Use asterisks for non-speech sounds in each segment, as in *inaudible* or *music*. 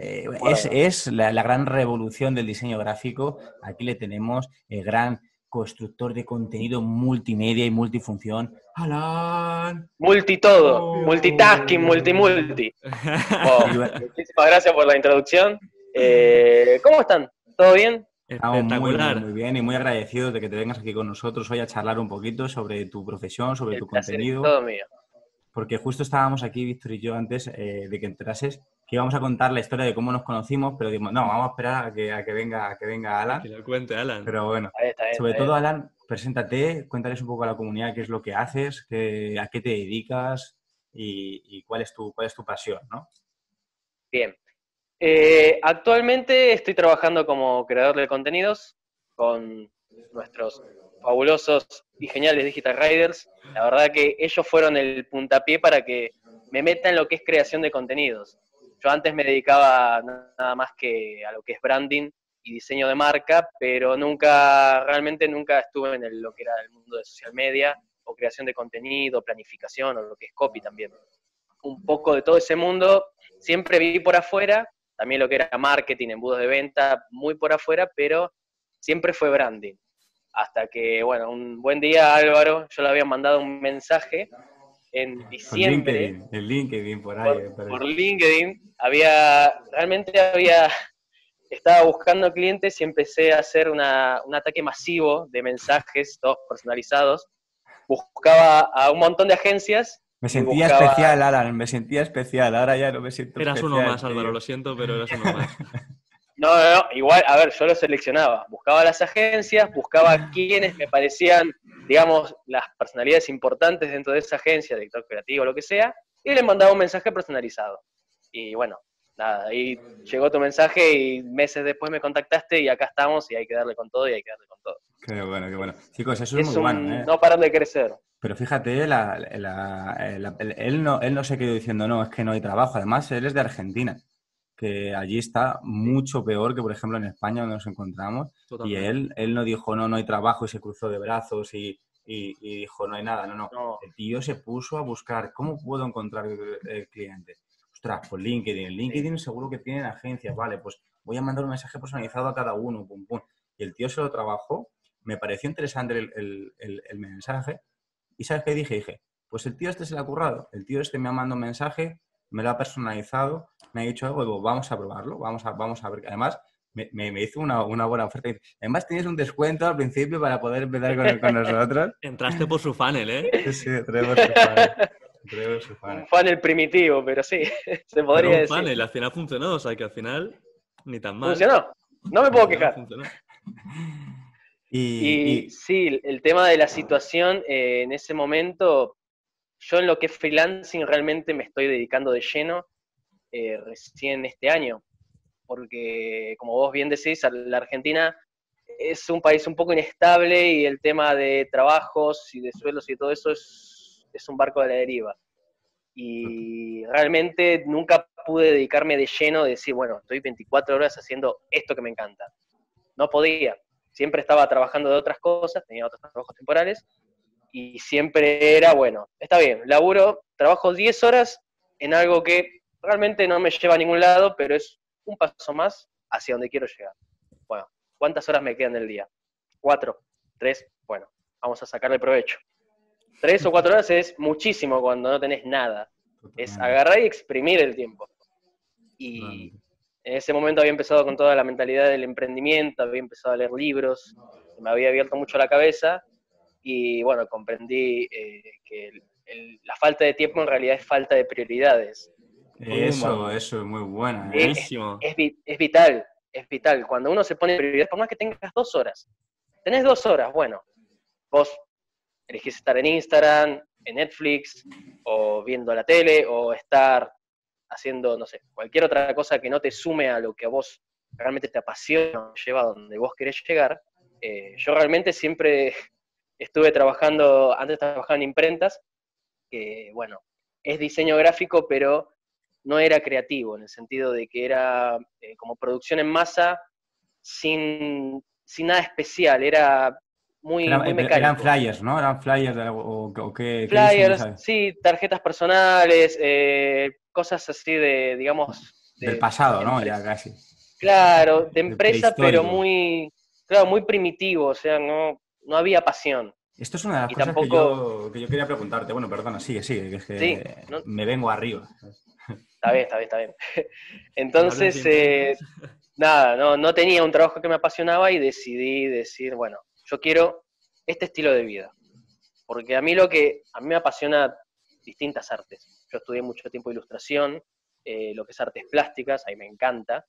Eh, es, la, gran revolución del diseño gráfico. Aquí le tenemos el gran constructor de contenido multimedia y multifunción, Alan. Multi todo, oh. multitasking, multi-multi. *laughs* Oh, muchísimas gracias por la introducción. Eh, ¿Cómo están? ¿Todo bien? Estamos muy, muy, bien y muy agradecidos de que te vengas aquí con nosotros hoy a charlar un poquito sobre tu profesión, sobre tu contenido. Todo mío. Porque justo estábamos aquí, Víctor y yo, antes eh, de que entrases, que íbamos a contar la historia de cómo nos conocimos, pero dijimos, no, vamos a esperar a que, a que venga, a que venga Alan. Que lo cuente Alan. Pero bueno, sobre todo Alan, preséntate, cuéntales un poco a la comunidad qué es lo que haces, qué, a qué te dedicas y, cuál, es tu, cuál es tu pasión, ¿no? Bien. Eh, actualmente estoy trabajando como creador de contenidos con nuestros fabulosos y geniales Digital Riders. La verdad que ellos fueron el puntapié para que me meta en lo que es creación de contenidos. Yo antes me dedicaba nada más que a lo que es branding y diseño de marca, pero nunca, realmente nunca estuve en lo que era el mundo de social media o creación de contenido, planificación o lo que es copy también. Un poco de todo ese mundo, siempre viví por afuera, también lo que era marketing, embudos de venta, muy por afuera, pero siempre fue branding. Hasta que, bueno, un buen día Álvaro, yo le había mandado un mensaje en diciembre. Por LinkedIn, LinkedIn por ahí. Por, LinkedIn, había, realmente había, estaba buscando clientes y empecé a hacer un ataque masivo de mensajes, todos personalizados. Buscaba a un montón de agencias. Me sentía especial, Alan, me sentía especial, ahora ya no me siento eras especial. Eras uno más, Álvaro, lo siento, pero eras uno más. *laughs* No, no, no, igual, a ver, yo lo seleccionaba. Buscaba las agencias, buscaba quienes me parecían digamos, las personalidades importantes dentro de esa agencia, director creativo, lo que sea, y le mandaba un mensaje personalizado. Y bueno, nada, ahí llegó tu mensaje y meses después me contactaste y acá estamos y hay que darle con todo y hay que darle con todo. Qué bueno, qué bueno. Chicos, eso es, muy bueno. ¿eh? No parar de crecer. Pero fíjate, él, no, él no se quedó diciendo, no, es que no hay trabajo. Además, él es de Argentina que allí está mucho peor que, por ejemplo, en España donde nos encontramos. Y él, él no dijo, no, no hay trabajo y se cruzó de brazos y, y, dijo, no hay nada. No, no, El tío se puso a buscar, ¿cómo puedo encontrar el cliente? Ostras, por LinkedIn. LinkedIn seguro que tienen agencias, vale, pues voy a mandar un mensaje personalizado a cada uno, pum, pum. Y el tío se lo trabajó, me pareció interesante el, el, el mensaje. ¿Y sabes qué dije? Dije, pues el tío este se le ha currado. El tío este me ha mandado un mensaje, me lo ha personalizado, me ha dicho algo, vamos a probarlo, vamos a, vamos a ver. Además, me, me, hizo una, una, buena oferta. Además, tienes un descuento al principio para poder empezar con, con nosotros. *laughs* Entraste por su funnel, ¿eh? Sí, sí, entré por su funnel. su funnel. Un funnel primitivo, pero sí, *laughs* se podría pero un decir. funnel, al final funcionó, o sea que al final ni tan mal. Funcionó, no me puedo quejar. Y, sí, el tema de la situación eh, en ese momento, yo en lo que es freelancing realmente me estoy dedicando de lleno eh, recién este año, porque como vos bien decís, la Argentina es un país un poco inestable y el tema de trabajos y de suelos y todo eso es, es un barco de la deriva. Y realmente nunca pude dedicarme de lleno de decir, bueno, estoy 24 horas haciendo esto que me encanta. No podía. Siempre estaba trabajando de otras cosas, tenía otros trabajos temporales, y siempre era, bueno, está bien, laburo, trabajo 10 horas en algo que realmente no me lleva a ningún lado, pero es un paso más hacia donde quiero llegar. Bueno, ¿cuántas horas me quedan del día? Cuatro, tres, bueno, vamos a sacarle provecho. Tres o cuatro horas es muchísimo cuando no tenés nada. Es agarrar y exprimir el tiempo. Y en ese momento había empezado con toda la mentalidad del emprendimiento, había empezado a leer libros, me había abierto mucho la cabeza y bueno, comprendí eh, que la falta de tiempo en realidad es falta de prioridades. Eso, eso es muy bueno. ¿eh? Es, vital, es vital. Cuando uno se pone prioridad, por más que tengas dos horas, tenés dos horas, bueno, vos elegís estar en Instagram, en Netflix, o viendo la tele, o estar haciendo, no sé, cualquier otra cosa que no te sume a lo que a vos realmente te apasiona, lleva a donde vos querés llegar. Eh, yo realmente siempre *laughs* estuve trabajando, antes trabajaba en imprentas, que bueno, es diseño gráfico, pero no era creativo, en el sentido de que era eh, como producción en masa sin, sin, nada especial, era muy, Eran, muy eh, mecánico. eran flyers, ¿no? Eran flyers de o, o qué, Flyers, sí, tarjetas personales, eh, cosas así de, digamos... de- Del pasado, ¿no? Ya casi. Claro, de empresa, pero muy, claro, muy primitivo, o sea, no, no había pasión. Esto es una de las Y cosas que, yo, que yo quería preguntarte. Bueno, perdona, sigue, sigue, que es que Sí, no- me vengo arriba. Está bien, está bien, está bien. *laughs* Entonces, eh, nada, no, no tenía un trabajo que me apasionaba y decidí decir, bueno, yo quiero este estilo de vida. Porque a mí lo que, a mí me apasiona distintas artes. Yo estudié mucho tiempo ilustración, eh, lo que es artes plásticas, ahí me encanta.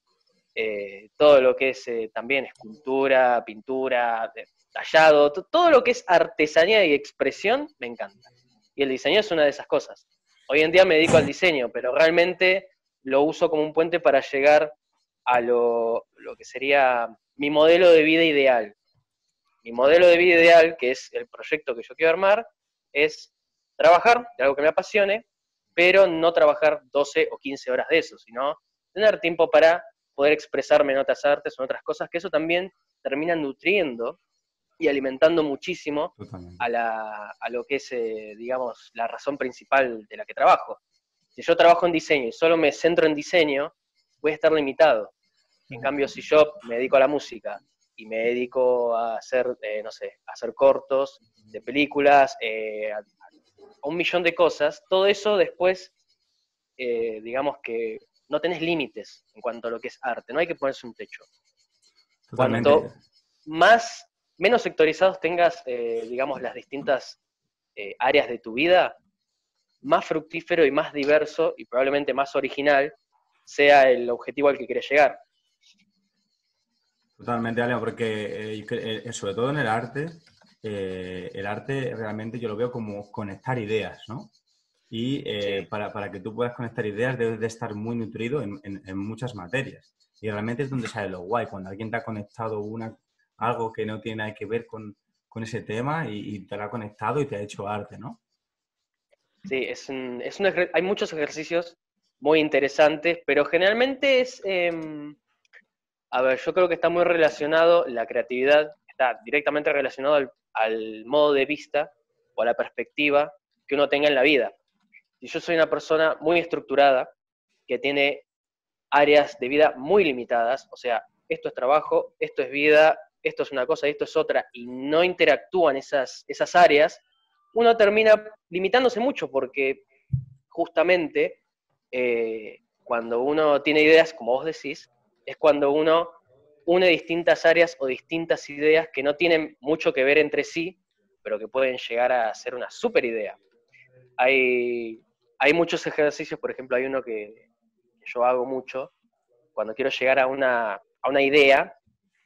Eh, todo lo que es eh, también escultura, pintura, tallado, to- todo lo que es artesanía y expresión, me encanta. Y el diseño es una de esas cosas. Hoy en día me dedico al diseño, pero realmente lo uso como un puente para llegar a lo, lo que sería mi modelo de vida ideal. Mi modelo de vida ideal, que es el proyecto que yo quiero armar, es trabajar de algo que me apasione, pero no trabajar 12 o 15 horas de eso, sino tener tiempo para poder expresarme en otras artes o en otras cosas, que eso también termina nutriendo y alimentando muchísimo a, la- a lo que es, eh, digamos, la razón principal de la que trabajo. Si yo trabajo en diseño y solo me centro en diseño, voy a estar limitado. En cambio, si yo me dedico a la música y me dedico a hacer, eh, no sé, a hacer cortos de películas, eh, a, a un millón de cosas, todo eso después, eh, digamos que no tenés límites en cuanto a lo que es arte, no hay que ponerse un techo Totalmente. cuanto- más, menos sectorizados tengas, eh, digamos, las distintas eh, áreas de tu vida, más fructífero y más diverso y probablemente más original sea el objetivo al que quieres llegar. Totalmente, Ale, porque eh, sobre todo en el arte, eh, el arte realmente yo lo veo como conectar ideas, ¿no? Y eh, Sí. para, para que tú puedas conectar ideas debes de estar muy nutrido en, en- en muchas materias. Y realmente es donde sale lo guay, cuando alguien te ha conectado una, algo que no tiene nada que ver con, con ese tema y, y te lo ha conectado y te ha hecho arte, ¿no? Sí, es un, es un hay muchos ejercicios muy interesantes, pero generalmente es, em, a ver, yo creo que está muy relacionado, la creatividad está directamente relacionado al, al modo de vista o a la perspectiva que uno tenga en la vida. Si yo soy una persona muy estructurada, que tiene áreas de vida muy limitadas, o sea, esto es trabajo, esto es vida, esto es una cosa y esto es otra, y no interactúan esas, esas áreas, uno termina limitándose mucho porque justamente eh, cuando uno tiene ideas, como vos decís, es cuando uno une distintas áreas o distintas ideas que no tienen mucho que ver entre sí, pero que pueden llegar a ser una super idea. Hay, hay muchos ejercicios, por ejemplo, hay uno que, que yo hago mucho, cuando quiero llegar a una, a una idea,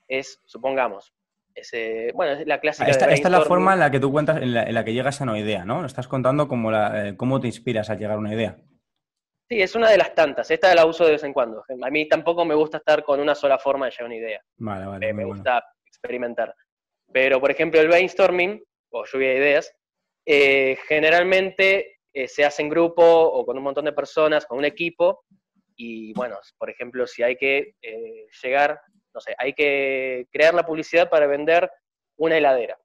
es, supongamos, ese, bueno, es la clásica Esta, de esta es la forma en la que tú cuentas, en la, en la que llegas a una idea, ¿no? Estás contando cómo, la, eh, cómo te inspiras a llegar a una idea. Sí, es una de las tantas. Esta la uso de vez en cuando. A mí tampoco me gusta estar con una sola forma de llegar a una idea. Vale, vale. Eh, me bueno. gusta experimentar. Pero, por ejemplo, el brainstorming, o lluvia de ideas, eh, generalmente eh, se hace en grupo o con un montón de personas, con un equipo. Y bueno, por ejemplo, si hay que llegar, no sé, hay que crear la publicidad para vender una heladera.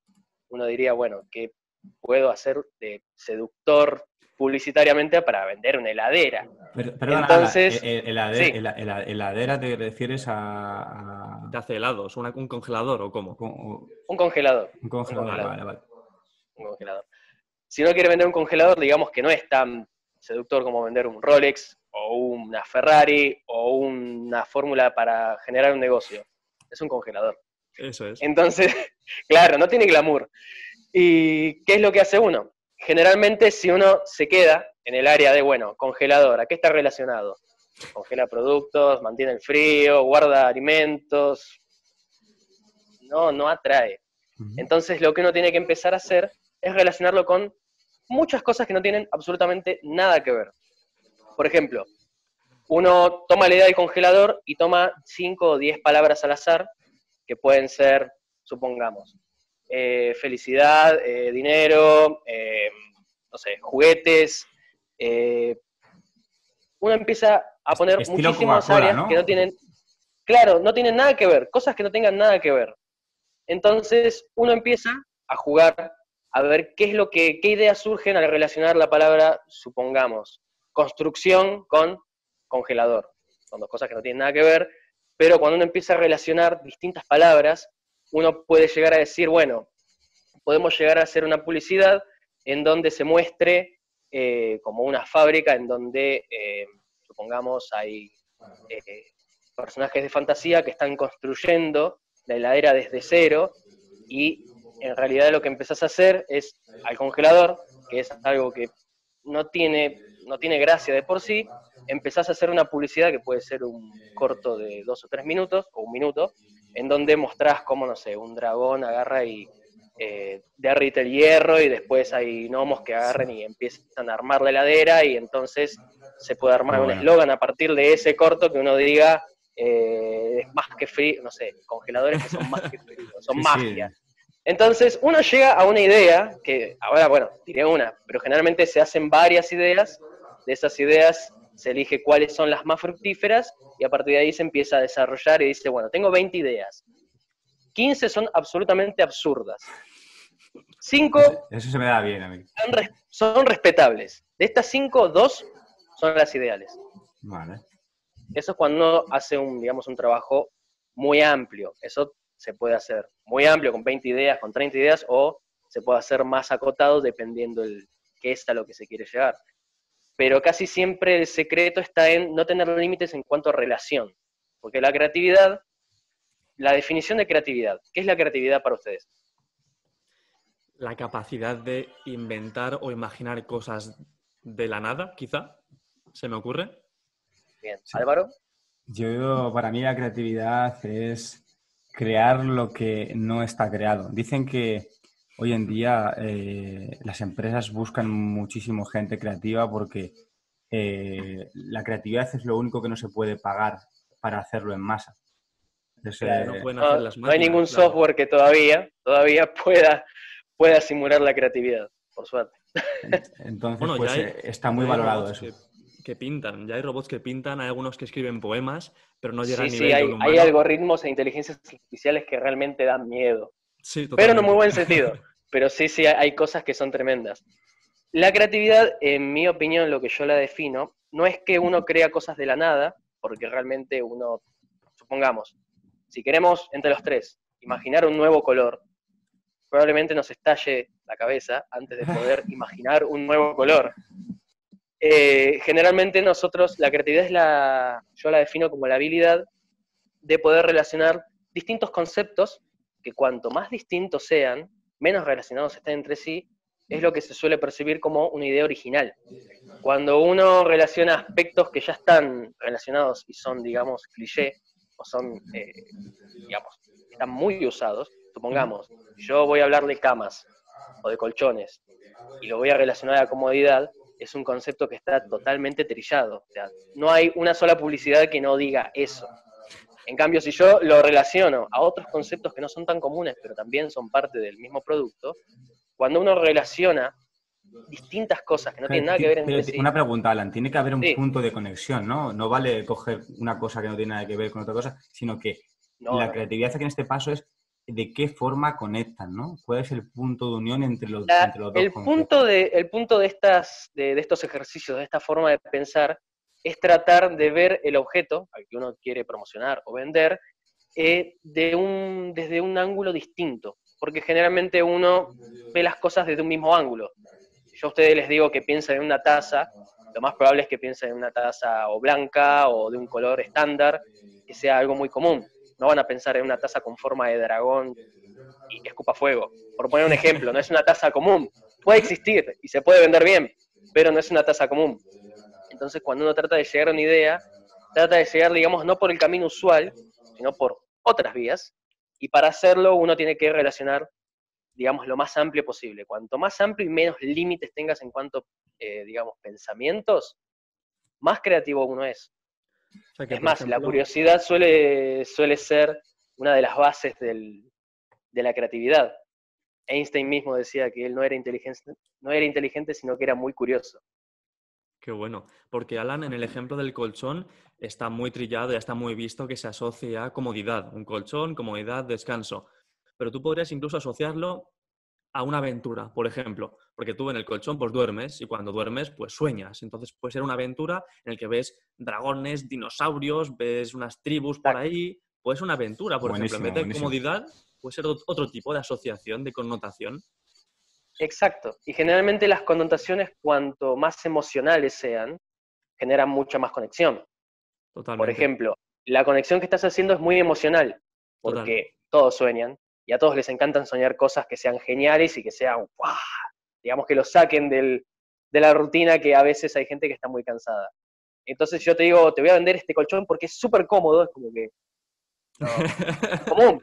Uno diría, bueno, ¿qué puedo hacer de seductor publicitariamente para vender una heladera? Per- perdona, Entonces, Ana, eh, eh, helade- sí. hela- hela- heladera te refieres a, a- ¿Te hace helados? ¿Una- ¿Un congelador o cómo? Un congelador. un congelador? congelador. Vale, vale. un congelador. Si uno quiere vender un congelador, digamos que no es tan seductor como vender un Rolex o una Ferrari o una fórmula para generar un negocio. Es un congelador. Eso es. Entonces, *laughs* claro, no tiene glamour. ¿Y qué es lo que hace uno? Generalmente si uno se queda en el área de, bueno, congelador, ¿a qué está relacionado? Congela productos, mantiene el frío, guarda alimentos. No, no atrae. Entonces lo que uno tiene que empezar a hacer es relacionarlo con muchas cosas que no tienen absolutamente nada que ver. Por ejemplo, uno toma la idea del congelador y toma 5 o 10 palabras al azar, que pueden ser, supongamos, eh, felicidad, eh, dinero, eh, no sé, juguetes. uno empieza a poner Estilo muchísimas áreas ¿no? que no tienen, claro, no tienen nada que ver, cosas que no tengan nada que ver. Entonces uno empieza a jugar a ver qué es lo que, qué ideas surgen al relacionar la palabra, supongamos, construcción con congelador. Son dos cosas que no tienen nada que ver, pero cuando uno empieza a relacionar distintas palabras, uno puede llegar a decir, bueno, podemos llegar a hacer una publicidad en donde se muestre eh, como una fábrica en donde, eh, supongamos, hay eh, personajes de fantasía que están construyendo la heladera desde cero y en realidad lo que empezás a hacer es al congelador, que es algo que no tiene, no tiene gracia de por sí, empezás a hacer una publicidad que puede ser un corto de dos o tres minutos o un minuto, en donde mostrás cómo, no sé, un dragón agarra y eh, derrite el hierro y después hay gnomos que agarren y empiezan a armar la heladera y entonces se puede armar un eslogan a partir de ese corto que uno diga eh, es más que frío, no sé, congeladores que son más que frío, *laughs* son magia. Entonces uno llega a una idea, que ahora, bueno, diré una, pero generalmente se hacen varias ideas, de esas ideas se elige cuáles son las más fructíferas y a partir de ahí se empieza a desarrollar y dice, bueno, tengo 20 ideas, 15 son absolutamente absurdas. 5 Eso se me da bien a mí. Son, respetables. De estas 5, 2 son las ideales. Vale. Eso es cuando uno hace un, digamos, un trabajo muy amplio. Eso se puede hacer muy amplio, con 20 ideas, con 30 ideas, o se puede hacer más acotado dependiendo el qué es a lo que se quiere llegar. Pero casi siempre el secreto está en no tener límites en cuanto a relación. Porque la creatividad la definición de creatividad. ¿Qué es la creatividad para ustedes? La capacidad de inventar o imaginar cosas de la nada, quizá, se me ocurre. Bien, Álvaro. Yo, para mí la creatividad es crear lo que no está creado. Dicen que hoy en día eh, las empresas buscan muchísimo gente creativa porque eh, la creatividad es lo único que no se puede pagar para hacerlo en masa no, hay ningún software que todavía, todavía pueda, pueda simular la creatividad, por suerte. Entonces, pues, eh, está muy valorado eso. Que, pintan, ya hay robots que pintan, hay algunos que escriben poemas, pero no llegan sí, a nivel sí, hay, hay algoritmos e inteligencias artificiales que realmente dan miedo. Sí, pero en muy buen sentido. *laughs* pero sí, sí, hay cosas que son tremendas. La creatividad, en mi opinión, lo que yo la defino, no es que uno crea cosas de la nada, porque realmente uno, supongamos, si queremos, entre los tres, imaginar un nuevo color, probablemente nos estalle la cabeza antes de poder *laughs* imaginar un nuevo color. Eh, generalmente nosotros, la creatividad es la, yo la defino como la habilidad de poder relacionar distintos conceptos que cuanto más distintos sean, menos relacionados estén entre sí, es lo que se suele percibir como una idea original. Cuando uno relaciona aspectos que ya están relacionados y son, digamos, cliché, son, eh, digamos, están muy usados, supongamos, yo voy a hablar de camas o de colchones y lo voy a relacionar a comodidad, es un concepto que está totalmente trillado. no hay una sola publicidad que no diga eso. En cambio, si yo lo relaciono a otros conceptos que no son tan comunes, pero también son parte del mismo producto, cuando uno relaciona distintas cosas que no tienen nada que ver entre sí. Una pregunta, Alan, tiene que haber un punto de conexión, ¿no? No vale coger una cosa que no tiene nada que ver con otra cosa, sino que la creatividad aquí en este paso es de qué forma conectan, ¿no? ¿Cuál es el punto de unión entre los, entre los dos? El punto, de, el punto de, estas, de, estos ejercicios, de esta forma de pensar, es tratar de ver el objeto al que uno quiere promocionar o vender eh, de un, desde un ángulo distinto, porque generalmente uno ve las cosas desde un mismo ángulo yo a ustedes les digo que piensen en una taza, lo más probable es que piensen en una taza o blanca o de un color estándar, que sea algo muy común. No van a pensar en una taza con forma de dragón y escupa fuego. Por poner un ejemplo, no es una taza común. Puede existir y se puede vender bien, pero no es una taza común. Entonces, cuando uno trata de llegar a una idea, trata de llegar, digamos, no por el camino usual, sino por otras vías. Y para hacerlo, uno tiene que relacionar digamos, lo más amplio posible. Cuanto más amplio y menos límites tengas en cuanto, eh, digamos, pensamientos, más creativo uno es. es más, la curiosidad suele, suele ser una de las bases de la creatividad. Einstein mismo decía que él no era, inteligente, no era inteligente, sino que era muy curioso. Qué bueno, porque Alan, en el ejemplo del colchón, está muy trillado, ya está muy visto que se asocia a comodidad. Un colchón, comodidad, descanso pero tú podrías incluso asociarlo a una aventura, por ejemplo, porque tú en el colchón pues duermes y cuando duermes pues sueñas. Entonces puede ser una aventura en la que ves dragones, dinosaurios, ves unas tribus por ahí, puede ser una aventura, por ejemplo, en vez de comodidad puede ser otro tipo de asociación, de connotación. Exacto. Y generalmente las connotaciones, cuanto más emocionales sean, generan mucha más conexión. Totalmente. Por ejemplo, la conexión que estás haciendo es muy emocional, porque todos sueñan, y a todos les encantan soñar cosas que sean geniales y que sean, digamos que lo saquen de la rutina que a veces hay gente que está muy cansada. Entonces yo te digo, te voy a vender este colchón porque es súper cómodo, es como que... *laughs* común.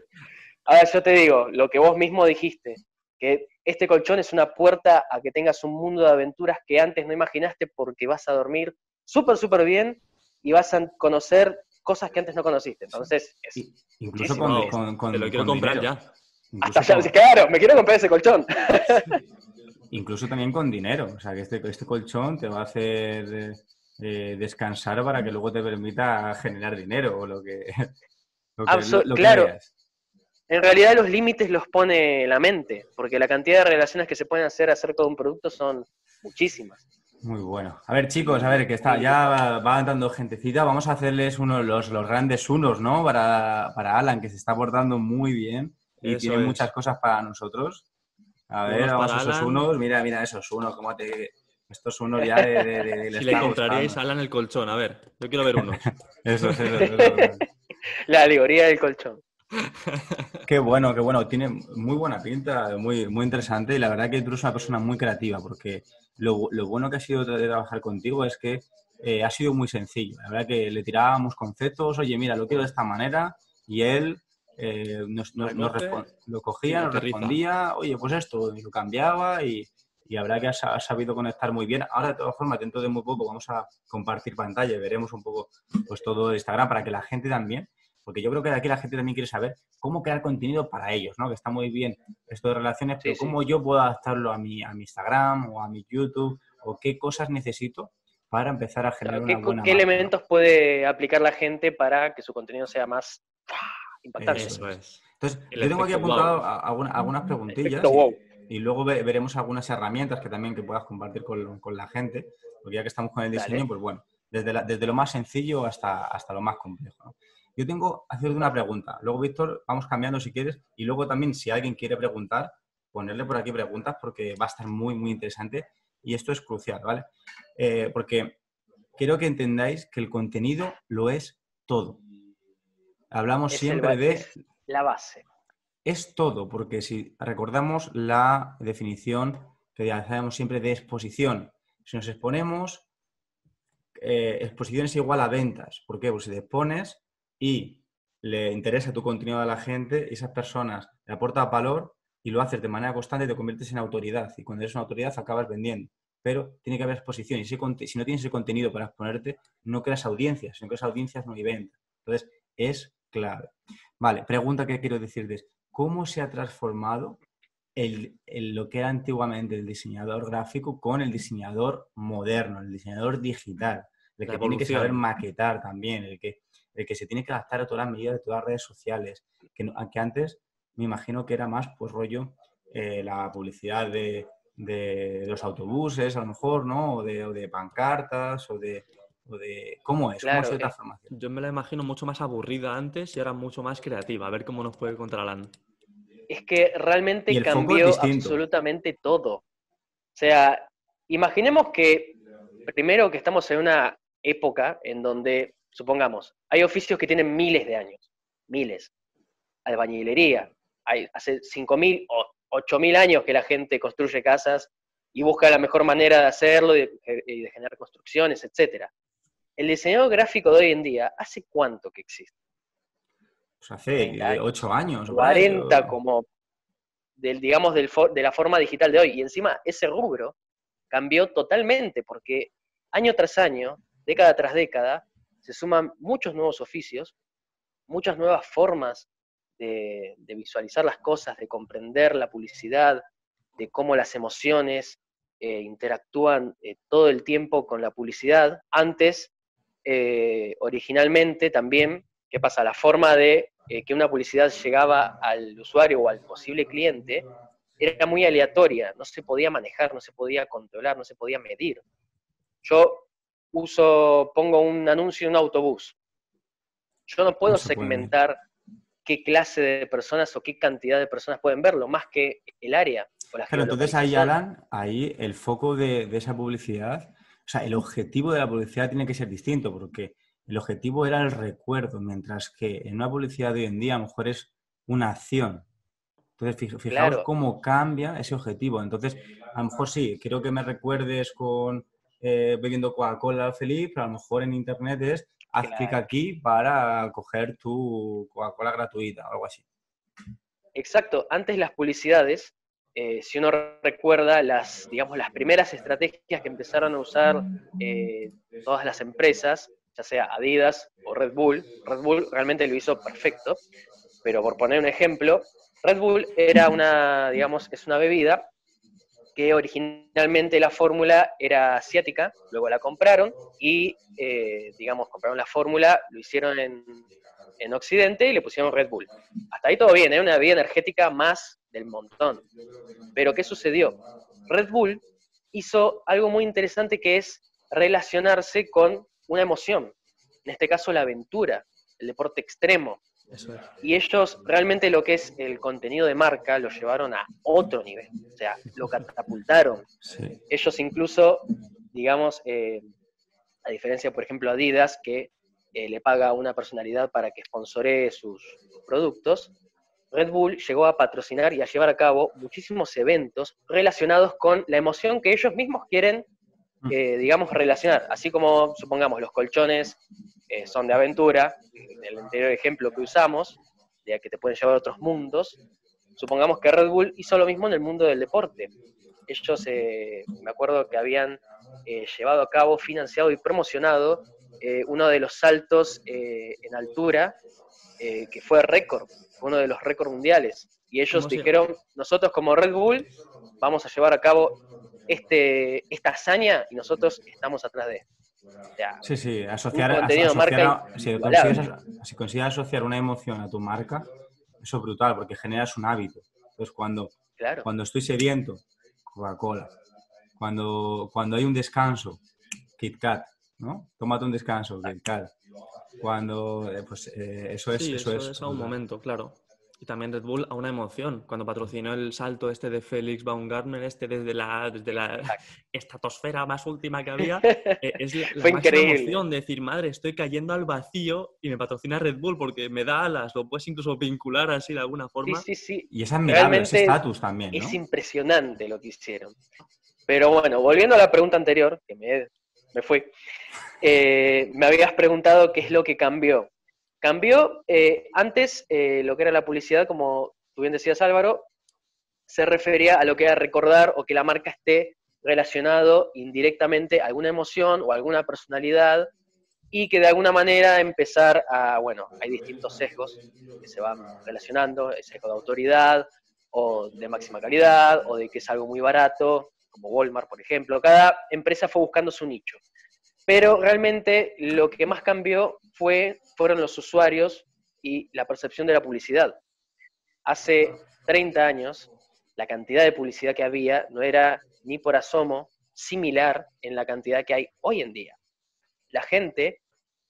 Ahora yo te digo, lo que vos mismo dijiste, que este colchón es una puerta a que tengas un mundo de aventuras que antes no imaginaste porque vas a dormir súper, súper bien y vas a conocer cosas que antes no conociste. Entonces, incluso con, con, Te lo quiero comprar ya. Hasta ya, claro, me quiero comprar ese colchón. incluso también con dinero. O sea, que este, este colchón te va a hacer eh, descansar para que luego te permita generar dinero o lo que. *laughs* claro. En realidad los límites los pone la mente, porque la cantidad de relaciones que se pueden hacer acerca de un producto son muchísimas. Muy bueno. A ver, chicos, a ver, que está, ya va, dando gentecita. Vamos a hacerles uno de los, los grandes unos, ¿no? Para, para, Alan, que se está portando muy bien y tiene muchas cosas para nosotros. A ver, vamos a esos unos. Mira, mira, esos unos, cómo te. Estos unos ya de. de, *laughs* si le compraríais a Alan el colchón, a ver, yo quiero ver unos. eso, eso, eso, La alegoría del colchón. Qué bueno, qué bueno. Tiene muy buena pinta, muy, muy interesante. Y la verdad que tú eres una persona muy creativa, porque lo, bueno que ha sido de trabajar contigo es que eh, ha sido muy sencillo. La verdad que le tirábamos conceptos, oye, mira, lo quiero de esta manera, y él eh, nos, lo cogía, nos respondía, oye, pues esto, y lo cambiaba, y, y verdad que ha, sabido conectar muy bien. Ahora, de todas formas, dentro de muy poco vamos a compartir pantalla y veremos un poco pues todo Instagram para que la gente también porque yo creo que de aquí la gente también quiere saber cómo crear contenido para ellos, ¿no? Que está muy bien esto de relaciones, pero cómo yo puedo adaptarlo a mi, a mi Instagram o a mi YouTube o qué cosas necesito para empezar a generar una buena ¿Qué elementos puede aplicar la gente para que su contenido sea más impactante? Eso es. Entonces, yo tengo aquí apuntado algunas, preguntillas y, luego veremos algunas herramientas que también que puedas compartir con, la gente, porque ya que estamos con el diseño, pues bueno, desde, desde, lo más sencillo hasta, hasta lo más complejo. ¿no? Yo tengo hacerte una pregunta. Luego, Víctor, vamos cambiando si quieres. Y luego también, si alguien quiere preguntar, ponerle por aquí preguntas porque va a estar muy, muy interesante. Y esto es crucial, ¿vale? Eh, porque quiero que entendáis que el contenido lo es todo. Hablamos siempre de... La base. Es todo, porque si recordamos la definición que hacemos siempre de exposición, si nos exponemos, eh, exposición es igual a ventas. ¿Por qué? Pues si te expones, y le interesa tu contenido a la gente y esas personas le aportan valor y lo haces de manera constante, te conviertes en autoridad. Y cuando eres una autoridad acabas vendiendo. Pero tiene que haber exposición. Y si, no tienes ese contenido para exponerte, no creas audiencias. Si no creas audiencias, no hay venta. Entonces, es clave. Vale, pregunta que quiero decirte ¿cómo se ha transformado el, lo que era antiguamente el diseñador gráfico con el diseñador moderno, el diseñador digital? El que tiene que saber maquetar también, el que el que se tiene que adaptar a todas las medidas de todas las redes sociales, que, aunque antes me imagino que era más pues rollo eh, la publicidad de, los autobuses, a lo mejor, ¿no? O de, pancartas, o de, ¿Cómo es? ¿Cómo es la transformación? Yo me la imagino mucho más aburrida antes y ahora mucho más creativa. A ver cómo nos puede controlar. Es que realmente cambió absolutamente todo. O sea, imaginemos que primero que estamos en una época en donde supongamos, hay oficios que tienen miles de años, miles. Albañilería, hay hace 5.000 o 8.000 años que la gente construye casas y busca la mejor manera de hacerlo y de, generar construcciones, etc. El diseñador gráfico de hoy en día, ¿hace cuánto que existe? Pues hace 8 años. 40 como, del, digamos, del, de la forma digital de hoy. Y encima ese rubro cambió totalmente porque año tras año, década tras década, se suman muchos nuevos oficios, muchas nuevas formas de, visualizar las cosas, de comprender la publicidad, de cómo las emociones eh, interactúan eh, todo el tiempo con la publicidad. Antes, eh, originalmente también, ¿qué pasa? La forma de que una publicidad llegaba al usuario o al posible cliente era muy aleatoria, no se podía manejar, no se podía controlar, no se podía medir. Yo uso, pongo un anuncio en un autobús. Yo no puedo segmentar qué clase de personas o qué cantidad de personas pueden verlo, más que el área. Pero entonces ahí, Alan, ahí el foco de, de, esa publicidad, o sea, el objetivo de la publicidad tiene que ser distinto, porque el objetivo era el recuerdo, mientras que en una publicidad de hoy en día a lo mejor es una acción. Entonces, fijaos cómo cambia ese objetivo. Entonces, a lo mejor sí, quiero que me recuerdes con eh, bebiendo Coca-Cola feliz, pero a lo mejor en Internet es haz clic aquí para coger tu Coca-Cola gratuita o algo así. Exacto. Antes las publicidades, eh, si uno recuerda las, digamos, las primeras estrategias que empezaron a usar eh, todas las empresas, ya sea Adidas o Red Bull, Red Bull realmente lo hizo perfecto, pero por poner un ejemplo, Red Bull era una, digamos, es una bebida que originalmente la fórmula era asiática, luego la compraron y, eh, digamos, compraron la fórmula, lo hicieron en, en, Occidente y le pusieron Red Bull. Hasta ahí todo bien, era una bebida energética más del montón. Pero ¿qué sucedió? Red Bull hizo algo muy interesante que es relacionarse con una emoción, en este caso la aventura, el deporte extremo. Y ellos realmente lo que es el contenido de marca lo llevaron a otro nivel, o sea, lo catapultaron. Ellos incluso, digamos, eh, a diferencia, por ejemplo, Adidas, que eh, le paga a una personalidad para que sponsoree sus productos, Red Bull llegó a patrocinar y a llevar a cabo muchísimos eventos relacionados con la emoción que ellos mismos quieren. Eh, digamos, relacionar. Así como, supongamos, los colchones eh, son de aventura, en el anterior ejemplo que usamos, de que te pueden llevar a otros mundos, supongamos que Red Bull hizo lo mismo en el mundo del deporte. Ellos, eh, me acuerdo que habían eh, llevado a cabo, financiado y promocionado uno de los saltos en altura, que fue récord, uno de los récords mundiales. Y ellos dijeron, nosotros como Red Bull vamos a llevar a cabo este, esta hazaña y nosotros estamos atrás de esto sí, sí, asociar, si, consigues, asociar una emoción a tu marca, eso es brutal, porque generas un hábito. Entonces, cuando, cuando estoy sediento, Coca-Cola. Cuando, cuando hay un descanso, Kit Kat, ¿no? Tómate un descanso, Kit Kat. Cuando, eh, pues eh, eso es... eso, es, a un momento, claro. Y también Red Bull a una emoción. Cuando patrocinó el salto este de Félix Baumgartner, este desde la, desde la estratosfera más última que había, *laughs* eh, es la, emoción de decir, madre, estoy cayendo al vacío y me patrocina Red Bull porque me da alas, lo puedes incluso vincular así de alguna forma. Sí, sí, sí. Y es admirable ese estatus también. Es impresionante lo que hicieron. Pero bueno, volviendo a la pregunta anterior, que me, me fui, eh, me habías preguntado qué es lo que cambió. Cambió, eh, antes eh, lo que era la publicidad, como tú bien decías Álvaro, se refería a lo que era recordar o que la marca esté relacionado indirectamente a alguna emoción o alguna personalidad y que de alguna manera empezar a, bueno, hay distintos sesgos que se van relacionando, el sesgo de autoridad o de máxima calidad o de que es algo muy barato, como Walmart, por ejemplo. Cada empresa fue buscando su nicho. Pero realmente lo que más cambió fue, fueron los usuarios y la percepción de la publicidad. Hace 30 años, la cantidad de publicidad que había no era ni por asomo similar en la cantidad que hay hoy en día. La gente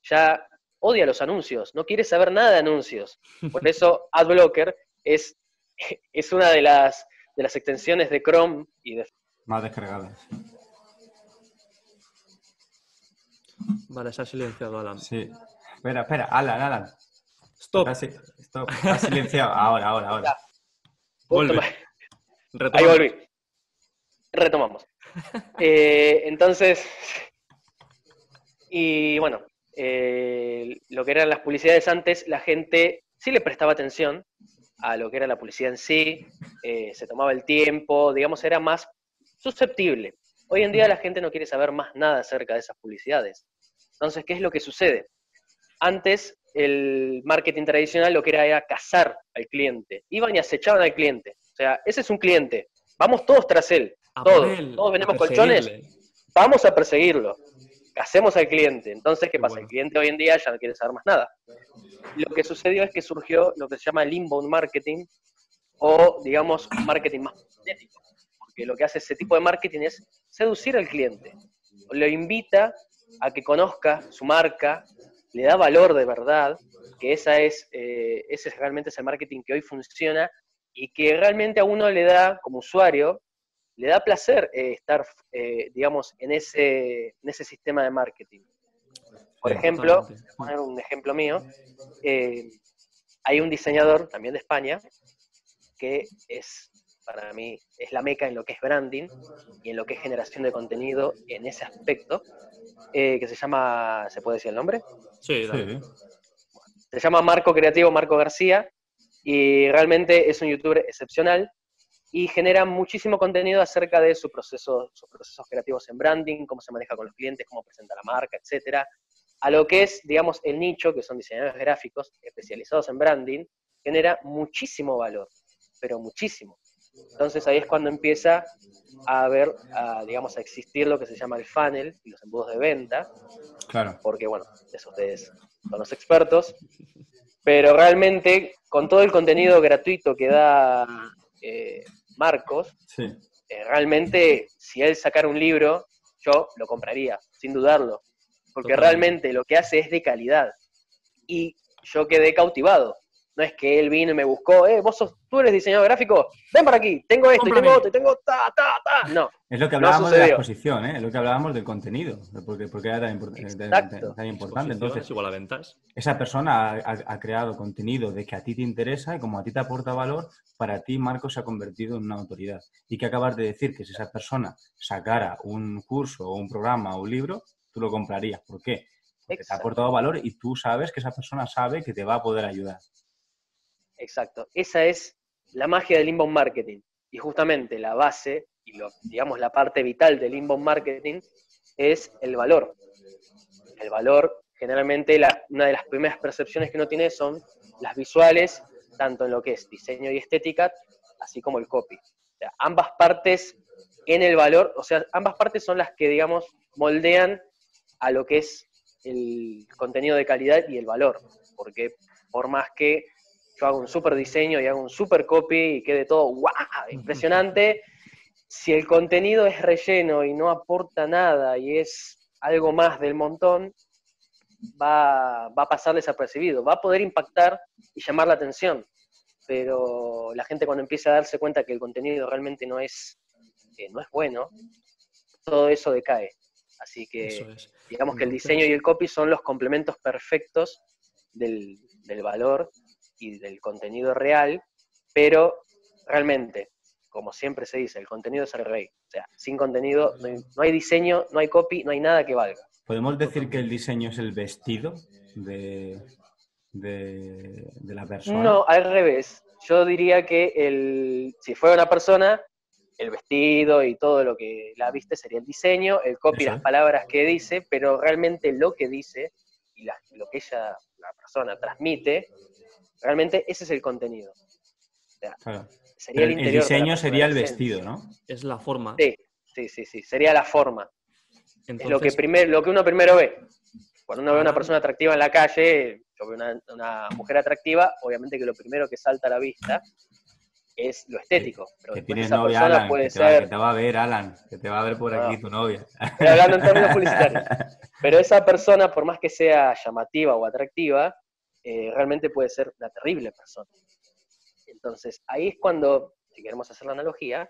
ya odia los anuncios, no quiere saber nada de anuncios. Por eso *laughs* AdBlocker es, es una de las, de las extensiones de Chrome y de... Más descargadas. Vale, se ha silenciado Alan. Sí. Espera, espera, Alan, Alan. Stop. stop. Ha silenciado. Ahora, ahora, ahora. Vuelve. Ahí volví. Retomamos. *laughs* Eh, entonces, y bueno, eh, lo que eran las publicidades antes, la gente sí le prestaba atención a lo que era la publicidad en sí, eh, se tomaba el tiempo, digamos, era más susceptible. Hoy en día la gente no quiere saber más nada acerca de esas publicidades. Entonces, ¿qué es lo que sucede? Antes, el marketing tradicional lo que era era cazar al cliente. Iban y acechaban al cliente. O sea, ese es un cliente. Vamos todos tras él. todos. todos venimos colchones. Vamos a perseguirlo. Cacemos al cliente. Entonces, ¿qué, pasa? El cliente hoy en día ya no quiere saber más nada. Lo que sucedió es que surgió lo que se llama el inbound marketing, o, digamos, marketing más ético. Porque lo que hace ese tipo de marketing es seducir al cliente. Lo invita a que conozca su marca, le da valor de verdad, que esa es, eh, ese realmente es el marketing que hoy funciona y que realmente a uno le da, como usuario, le da placer eh, estar, eh, digamos, en ese, en ese sistema de marketing. Por ejemplo, voy a poner un ejemplo mío, hay un diseñador también de España que es, para mí, es la meca en lo que es branding y en lo que es generación de contenido en ese aspecto, que se llama, ¿se puede decir el nombre? Sí, sí. Se llama Marco Creativo Marco García y realmente es un youtuber excepcional y genera muchísimo contenido acerca de su proceso, sus procesos creativos en branding, cómo se maneja con los clientes, cómo presenta la marca, etcétera, a lo que es, digamos, el nicho, que son diseñadores gráficos especializados en branding, genera muchísimo valor, pero muchísimo. Entonces ahí es cuando empieza a ver, digamos, a existir lo que se llama el funnel y los embudos de venta. Claro. Porque, bueno, eso ustedes son los expertos. Pero realmente, con todo el contenido gratuito que da eh, Marcos, eh, realmente, si él sacara un libro, yo lo compraría, sin dudarlo. Porque realmente lo que hace es de calidad. Y yo quedé cautivado. No es que él vino y me buscó, eh, vos sos, tú eres diseñador gráfico, ven para aquí, tengo esto, y tengo otro, tengo ta, ta, ta. No. Es lo que hablábamos de la exposición, ¿eh? es lo que hablábamos del contenido, porque, porque era tan, tan, importante. Entonces, igual a ventas. Esa persona ha, ha, creado contenido de que a ti te interesa y como a ti te aporta valor, para ti Marco se ha convertido en una autoridad. Y que acabas de decir que si esa persona sacara un curso o un programa o un libro, tú lo comprarías. ¿Por qué? Porque te ha aportado valor y tú sabes que esa persona sabe que te va a poder ayudar. Exacto. Esa es la magia del inbound marketing. Y justamente la base y lo, digamos la parte vital del inbound marketing es el valor. El valor, generalmente una de las primeras percepciones que uno tiene son las visuales, tanto en lo que es diseño y estética, así como el copy. ambas partes en el valor, o sea, ambas partes son las que, digamos, moldean a lo que es el contenido de calidad y el valor. Porque por más que yo hago un super diseño y hago un super copy y quede todo ¡guau! impresionante. Si el contenido es relleno y no aporta nada y es algo más del montón, va, a pasar desapercibido. Va a poder impactar y llamar la atención, pero la gente cuando empieza a darse cuenta que el contenido realmente no es, no es bueno, todo eso decae. Así que digamos que el diseño y el copy son los complementos perfectos del, del valor y del contenido real, pero realmente, como siempre se dice, el contenido es el rey. O sea, sin contenido no hay, diseño, no hay copy, no hay nada que valga. ¿Podemos decir que el diseño es el vestido de, de, la persona? No, al revés. Yo diría que el, si fuera una persona, el vestido y todo lo que la viste sería el diseño, el copy, las palabras que dice, pero realmente lo que dice y lo que ella, la persona, transmite, Realmente ese es el contenido. sería el, diseño sería el vestido, ¿no? Es la forma. Sí, sí, sí, sí. sería la forma. Es lo que, primer, lo que uno primero ve. Cuando uno ve a una persona atractiva en la calle, yo veo una, una, mujer atractiva, obviamente que lo primero que salta a la vista es lo estético. Pero que tienes novia, Alan, que, te va, que, te va, a ver, Alan, que te va a ver por aquí tu novia. hablando en términos publicitarios. *laughs* Pero esa persona, por más que sea llamativa o atractiva, eh, realmente puede ser una terrible persona. Entonces, ahí es cuando, si queremos hacer la analogía,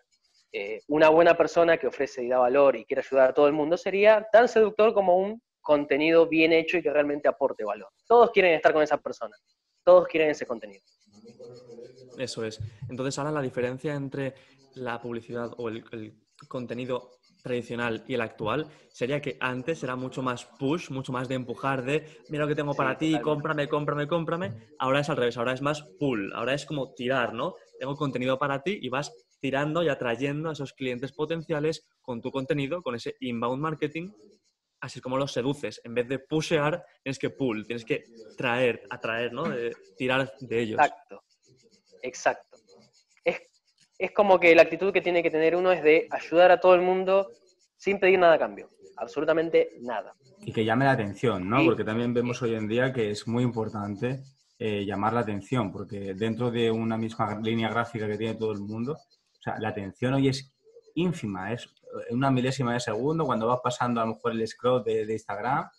eh, una buena persona que ofrece y da valor y quiere ayudar a todo el mundo sería tan seductor como un contenido bien hecho y que realmente aporte valor. Todos quieren estar con esa persona, todos quieren ese contenido. Eso es. Entonces, ahora la diferencia entre la publicidad o el, el contenido tradicional y el actual sería que antes era mucho más push, mucho más de empujar, de mira lo que tengo para ti, cómprame, cómprame, cómprame. Ahora es al revés, ahora es más pull, ahora es como tirar, ¿no? Tengo contenido para ti y vas tirando y atrayendo a esos clientes potenciales con tu contenido, con ese inbound marketing, así como los seduces. En vez de pushear, tienes que pull, tienes que traer, atraer, ¿no? De, tirar de ellos. Exacto, exacto es como que la actitud que tiene que tener uno es de ayudar a todo el mundo sin pedir nada a cambio, absolutamente nada. Y que llame la atención, ¿no? Porque también vemos hoy en día que es muy importante eh, llamar la atención, porque dentro de una misma línea gráfica que tiene todo el mundo, o sea, la atención hoy es ínfima, es una milésima de segundo cuando vas pasando a lo mejor el scroll de, Instagram,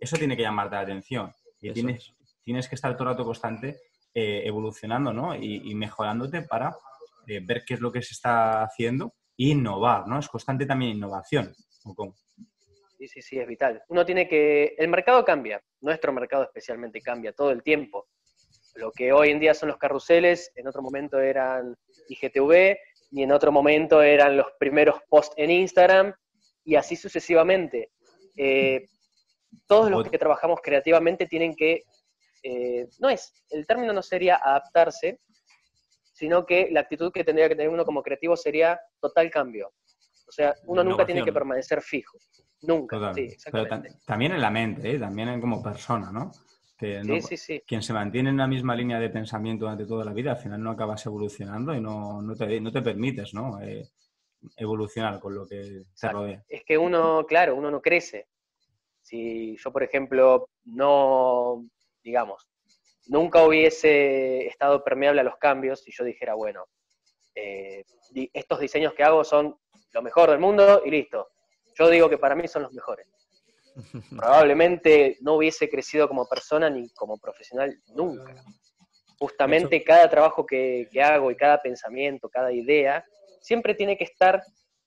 eso tiene que llamarte la atención. Y tienes, tienes que estar todo el rato constante eh, evolucionando ¿no? y, mejorándote para eh, ver qué es lo que se está haciendo e innovar, ¿no? Es constante también innovación. Sí, sí, sí, es vital. Uno tiene que... El mercado cambia, nuestro mercado especialmente cambia todo el tiempo. Lo que hoy en día son los carruseles, en otro momento eran IGTV, y en otro momento eran los primeros posts en Instagram, y así sucesivamente. Eh, todos los que trabajamos creativamente tienen que, eh, no es, el término no sería adaptarse, sino que la actitud que tendría que tener uno como creativo sería total cambio. O sea, uno nunca tiene que permanecer fijo. Nunca. Sí, Pero también en la mente, ¿eh? también como persona, ¿no? sí, sí, sí. Quien se mantiene en la misma línea de pensamiento durante toda la vida, al final no acabas evolucionando y no, no, te, no te, permites ¿no? Eh, evolucionar con lo que te rodea. Es que uno, claro, uno no crece. Si yo, por ejemplo, no, digamos, nunca hubiese estado permeable a los cambios, si yo dijera, bueno, eh, estos diseños que hago son lo mejor del mundo y listo. Yo digo que para mí son los mejores. *laughs* Probablemente no hubiese crecido como persona ni como profesional nunca. Justamente cada trabajo que, hago y cada pensamiento, cada idea, siempre tiene que estar,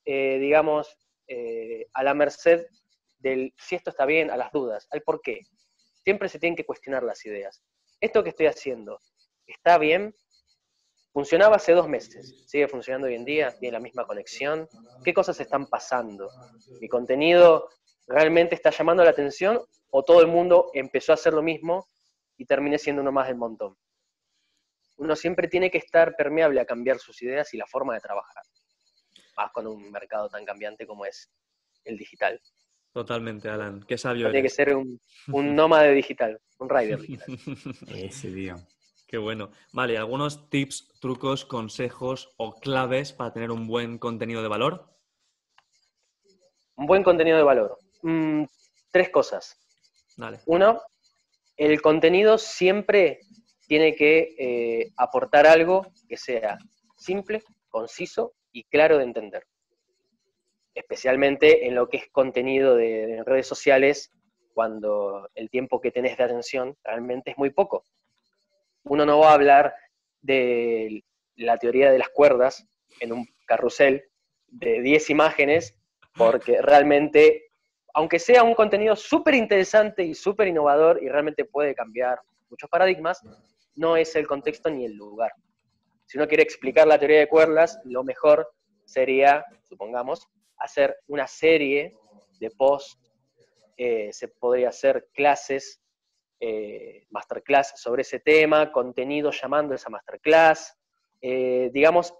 eh, digamos, eh, a la merced del si esto está bien, a las dudas, al por qué. Siempre se tienen que cuestionar las ideas. ¿Esto que estoy haciendo está bien? Funcionaba hace dos meses, sigue funcionando hoy en día, tiene la misma conexión. ¿Qué cosas están pasando? Mi contenido realmente está llamando la atención o todo el mundo empezó a hacer lo mismo y terminé siendo uno más del montón. Uno siempre tiene que estar permeable a cambiar sus ideas y la forma de trabajar, más con un mercado tan cambiante como es el digital. Totalmente, Alan. Qué sabio. Tiene que ser un, un *laughs* nómade digital, un rider digital. *laughs* Ese tío. Qué bueno. Vale, ¿algunos tips, trucos, consejos o claves para tener un buen contenido de valor? Un buen contenido de valor. Mm, tres cosas. Uno, el contenido siempre tiene que eh, aportar algo que sea simple, conciso y claro de entender. Especialmente en lo que es contenido de, redes sociales, cuando el tiempo que tenés de atención realmente es muy poco. Uno no va a hablar de la teoría de las cuerdas en un carrusel de 10 imágenes, porque realmente aunque sea un contenido súper interesante y súper innovador y realmente puede cambiar muchos paradigmas, no es el contexto ni el lugar. Si uno quiere explicar la teoría de cuerdas, lo mejor sería, supongamos, hacer una serie de posts, eh, se podría hacer clases, eh, masterclass sobre ese tema, contenido llamando esa masterclass, eh, digamos,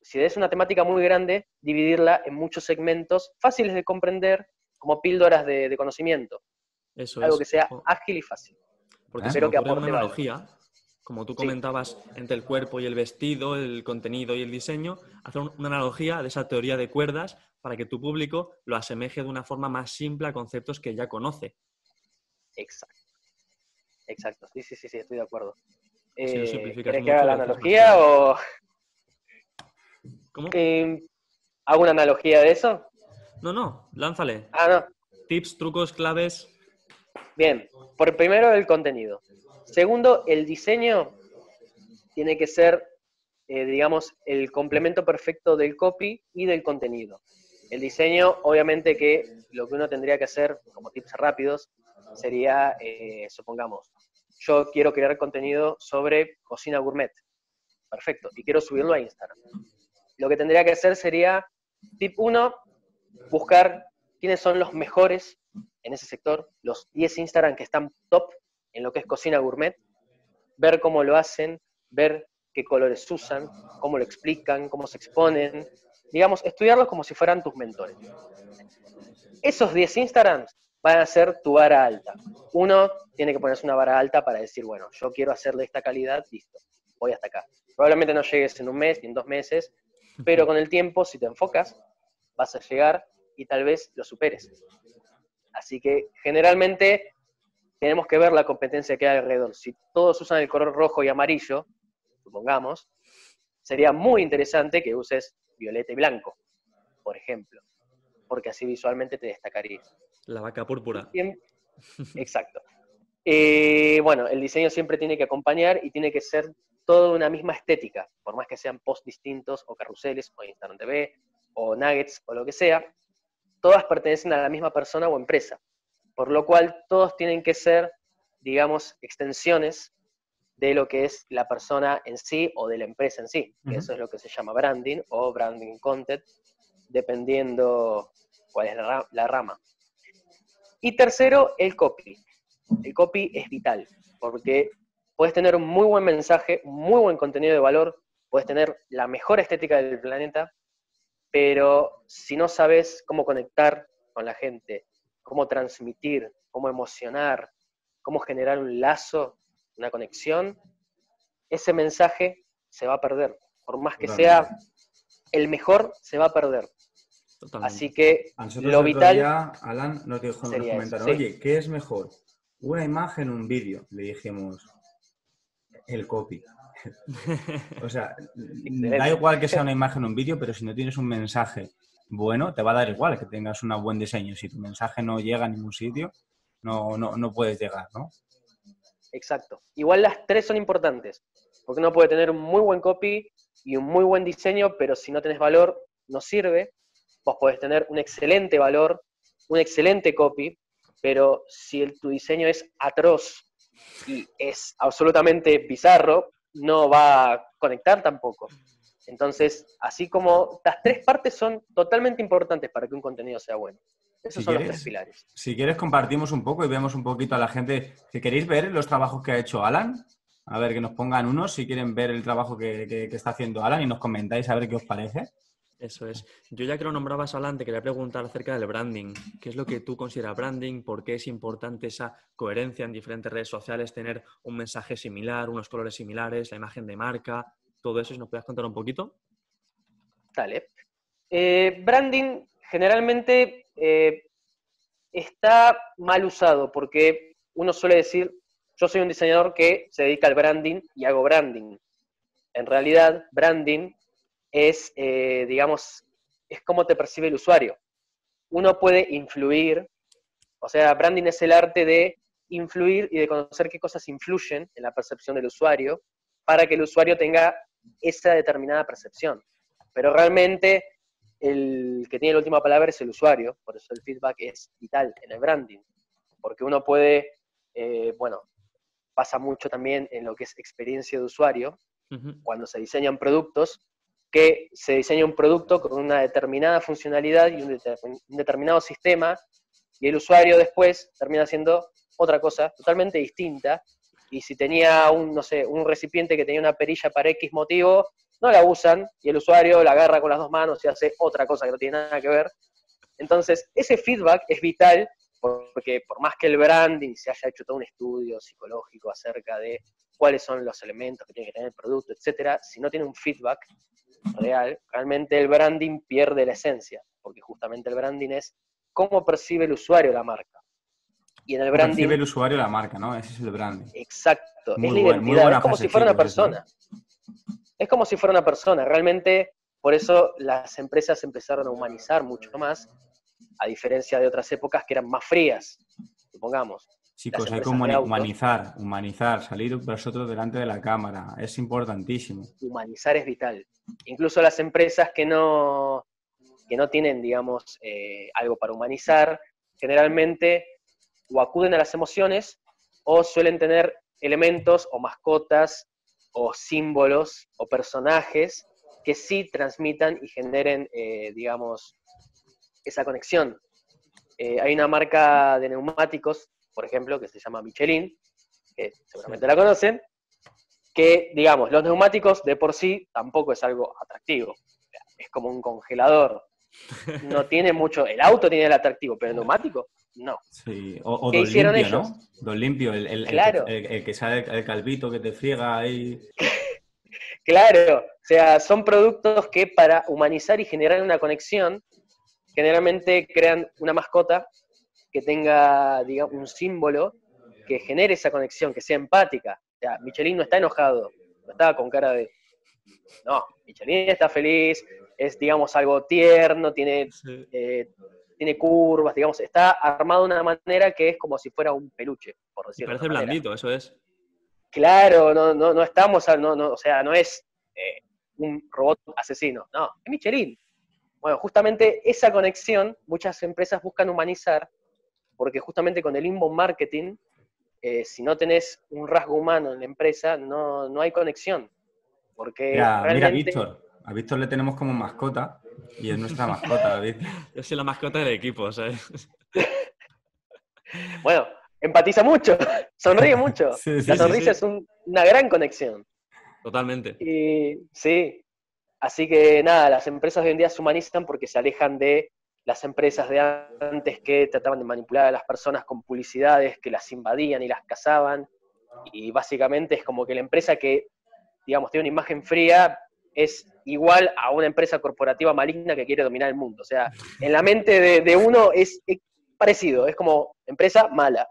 si es una temática muy grande, dividirla en muchos segmentos fáciles de comprender como píldoras de, conocimiento. Eso Algo que sea ágil y fácil. Porque Pero que aporte una analogía, como tú comentabas, entre el cuerpo y el vestido, el contenido y el diseño, hacer una analogía de esa teoría de cuerdas para que tu público lo asemeje de una forma más simple a conceptos que ya conoce. Exacto. Exacto. Sí, sí, sí, sí estoy de acuerdo. Eh, ¿Quieres que haga la analogía o...? ¿Cómo? Eh, ¿Hago una analogía de eso? No, no, lánzale. Ah, no. Tips, trucos, claves. Bien, por primero el contenido. Segundo, el diseño tiene que ser, eh, digamos, el complemento perfecto del copy y del contenido. El diseño, obviamente que lo que uno tendría que hacer, como tips rápidos, sería, eh, supongamos, yo quiero crear contenido sobre cocina gourmet. Perfecto, y quiero subirlo a Instagram. Lo que tendría que hacer sería, tip 1, buscar quiénes son los mejores en ese sector, los 10 Instagram que están top en lo que es cocina gourmet, ver cómo lo hacen, ver qué colores usan, cómo lo explican, cómo se exponen, digamos, estudiarlos como si fueran tus mentores. Esos 10 Instagrams van a ser tu vara alta. Uno tiene que ponerse una vara alta para decir, bueno, yo quiero hacerle esta calidad, listo, voy hasta acá. Probablemente no llegues en un mes ni en dos meses, pero *laughs* con el tiempo, si te enfocas, vas a llegar y tal vez lo superes. Así que generalmente tenemos que ver la competencia que hay alrededor. Si todos usan el color rojo y amarillo, supongamos, sería muy interesante que uses violeta y blanco, por ejemplo, porque así visualmente te destacaría. La vaca púrpura. *laughs* Exacto. Eh, bueno, el diseño siempre tiene que acompañar y tiene que ser toda una misma estética, por más que sean posts distintos o carruseles o Instagram TV o nuggets o lo que sea, todas pertenecen a la misma persona o empresa, por lo cual todos tienen que ser, digamos, extensiones de lo que es la persona en sí o de la empresa en sí, eso es lo que se llama branding o branding content, dependiendo cuál es la rama. Y tercero, el copy. El copy es vital, porque puedes tener un muy buen mensaje, muy buen contenido de valor, puedes tener la mejor estética del planeta, pero si no sabes cómo conectar con la gente, cómo transmitir, cómo emocionar, cómo generar un lazo, una conexión, ese mensaje se va a perder. Por más que sea el mejor, se va a perder. Así que lo vital. Alan nos dijo en comentarios, oye, ¿qué es mejor? ¿Una imagen o un vídeo? Le dijimos, el copy. *laughs* o sea, da igual que sea una imagen o un vídeo, pero si no tienes un mensaje bueno, te va a dar igual que tengas un buen diseño. Si tu mensaje no llega a ningún sitio, no, no, no puedes llegar, ¿no? Exacto. Igual las tres son importantes, porque uno puede tener un muy buen copy y un muy buen diseño, pero si no tenés valor, no sirve. Vos podés tener un excelente valor, un excelente copy, pero si tu diseño es atroz y es absolutamente bizarro, no va a conectar tampoco. Entonces, así como las tres partes son totalmente importantes para que un contenido sea bueno. Esos son los tres pilares. Si quieres, compartimos un poco y vemos un poquito a la gente. Si queréis ver los trabajos que ha hecho Alan, a ver que nos pongan unos si quieren ver el trabajo que está haciendo Alan y nos comentáis a ver qué os parece. Eso es. Yo ya que lo nombrabas adelante, quería preguntar acerca del branding. ¿Qué es lo que tú consideras branding? ¿Por qué es importante esa coherencia en diferentes redes sociales, tener un mensaje similar, unos colores similares, la imagen de marca, todo eso? Si nos puedes contar un poquito. Dale. Eh, branding generalmente eh, está mal usado porque uno suele decir, yo soy un diseñador que se dedica al branding y hago branding. En realidad, branding es, eh, digamos, es cómo te percibe el usuario. Uno puede influir, o sea, branding es el arte de influir y de conocer qué cosas influyen en la percepción del usuario para que el usuario tenga esa determinada percepción. Pero realmente el que tiene la última palabra es el usuario, por eso el feedback es vital en el branding, porque uno puede, eh, bueno, pasa mucho también en lo que es experiencia de usuario, cuando se diseñan productos, que se diseña un producto con una determinada funcionalidad y un, determinado sistema, y el usuario después termina haciendo otra cosa totalmente distinta, y si tenía un, no sé, un recipiente que tenía una perilla para X motivo, no la usan, y el usuario la agarra con las dos manos y hace otra cosa que no tiene nada que ver. Entonces, ese feedback es vital porque por más que el branding se haya hecho todo un estudio psicológico acerca de cuáles son los elementos que tiene que tener el producto, etcétera, si no tiene un feedback, real, realmente el branding pierde la esencia, porque justamente el branding es cómo percibe el usuario la marca. Y en el branding... Percibe el usuario la marca, ¿no? Ese es el branding. Exacto, es la identidad, es como si fuera una persona. Es como si fuera una persona, realmente por eso las empresas empezaron a humanizar mucho más, a diferencia de otras épocas que eran más frías, supongamos. Chicos, hay que humanizar, humanizar, salir vosotros delante de la cámara, es importantísimo. Humanizar es vital. Incluso las empresas que no, que no tienen, digamos, eh, algo para humanizar, generalmente o acuden a las emociones o suelen tener elementos o mascotas o símbolos o personajes que sí transmitan y generen, eh, digamos, esa conexión. Eh, hay una marca de neumáticos por ejemplo, que se llama Michelin, que seguramente la conocen, que, digamos, los neumáticos de por sí tampoco es algo atractivo. Es como un congelador. *laughs* No tiene mucho. El auto tiene el atractivo, pero el neumático, no. Sí, o, ¿Qué hicieron limpio, ellos? ¿no? Don limpio, el, el, que sale el calvito que te friega ahí. *laughs* claro, o sea, son productos que para humanizar y generar una conexión, generalmente crean una mascota que tenga, digamos, un símbolo que genere esa conexión, que sea empática. O sea, Michelin no está enojado, no está con cara de... No, Michelin está feliz, es, digamos, algo tierno, tiene, eh, tiene curvas, digamos, está armado de una manera que es como si fuera un peluche, por decirlo Parece blandito, eso es. Claro, no, no, no estamos, no, no, o sea, no es eh, un robot asesino, no, es Michelin. Bueno, justamente esa conexión muchas empresas buscan humanizar, porque justamente con el inbound marketing, eh, si no tenés un rasgo humano en la empresa, no, no hay conexión. Porque mira, mira Víctor, a Víctor le tenemos como mascota y es nuestra mascota, David. *laughs* Yo soy la mascota del equipo, ¿sabes? *laughs* bueno, empatiza mucho, *laughs* sonríe mucho. la sonrisa es una gran conexión. Totalmente. Y sí, así que nada, las empresas de hoy en día se humanizan porque se alejan de las empresas de antes que trataban de manipular a las personas con publicidades, que las invadían y las cazaban. Y básicamente es como que la empresa que, digamos, tiene una imagen fría es igual a una empresa corporativa maligna que quiere dominar el mundo. O sea, en la mente de, uno es, parecido, es como empresa mala.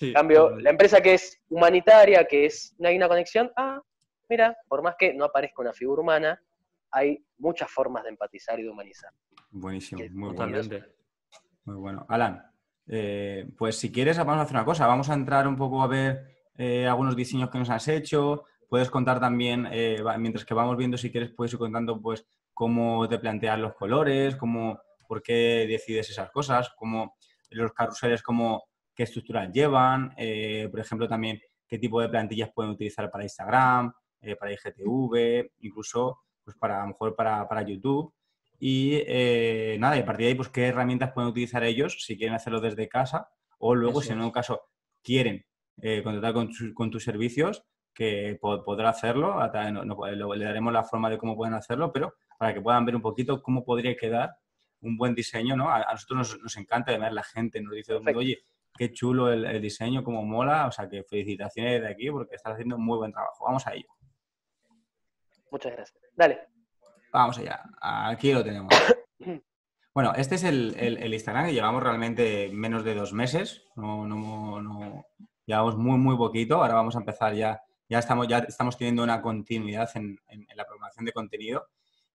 en cambio, la empresa que es humanitaria, que es, no hay una conexión, ah, mira, por más que no aparezca una figura humana, hay muchas formas de empatizar y de humanizar. Buenísimo, muy bueno. Muy bueno. Alan, eh, pues si quieres vamos a hacer una cosa, vamos a entrar un poco a ver eh, algunos diseños que nos has hecho, puedes contar también, eh, mientras que vamos viendo, si quieres, puedes ir contando pues cómo te planteas los colores, cómo, por qué decides esas cosas, cómo los carruseles, cómo, qué estructuras llevan, por ejemplo, también qué tipo de plantillas pueden utilizar para Instagram, para IGTV, incluso pues para a lo mejor para, YouTube. Y eh, nada, y a partir de ahí, pues qué herramientas pueden utilizar ellos si quieren hacerlo desde casa o luego, si en un caso quieren eh, contratar con, tus servicios, que podrá hacerlo. le daremos la forma de cómo pueden hacerlo, pero para que puedan ver un poquito cómo podría quedar un buen diseño, ¿no? A, nosotros nos, encanta de ver la gente, nos dice, oye, qué chulo el, el, diseño, cómo mola, o sea que felicitaciones de aquí porque estás haciendo un muy buen trabajo. Vamos a ello. Muchas gracias. Dale. Vamos allá. Aquí lo tenemos. *coughs* Bueno, este es el, Instagram que llevamos realmente menos de dos meses. No, no, no, llevamos muy, muy poquito. Ahora vamos a empezar ya. Ya estamos, ya estamos teniendo una continuidad en, la programación de contenido.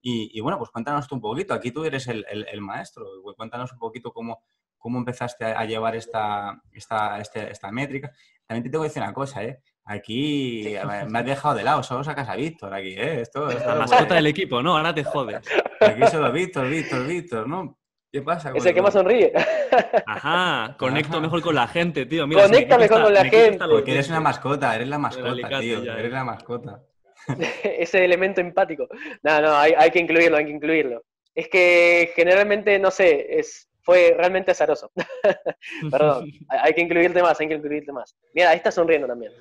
Y, bueno, pues cuéntanos tú un poquito. Aquí tú eres el, maestro. Cuéntanos un poquito cómo, cómo empezaste a llevar esta, esta, este, esta métrica. También te tengo que decir una cosa, ¿eh? Aquí me has dejado de lado, solo sacas a Víctor aquí, ¿eh? Esto, La mascota del equipo, ¿no? Ahora te jodes. Aquí solo Víctor, Víctor, Víctor, ¿no? ¿Qué pasa? Ese que más sonríe. Ajá, conecto mejor con la gente, tío. Conecta mejor con la gente. Porque eres una mascota, eres la mascota, tío. eres eh. la mascota. *laughs* Ese elemento empático. No, no, hay, hay, que incluirlo, hay que incluirlo. Es que generalmente, no sé, es, fue realmente azaroso. *laughs* Perdón, *laughs* hay que incluirte más, hay que incluirte más. Mira, ahí está sonriendo también.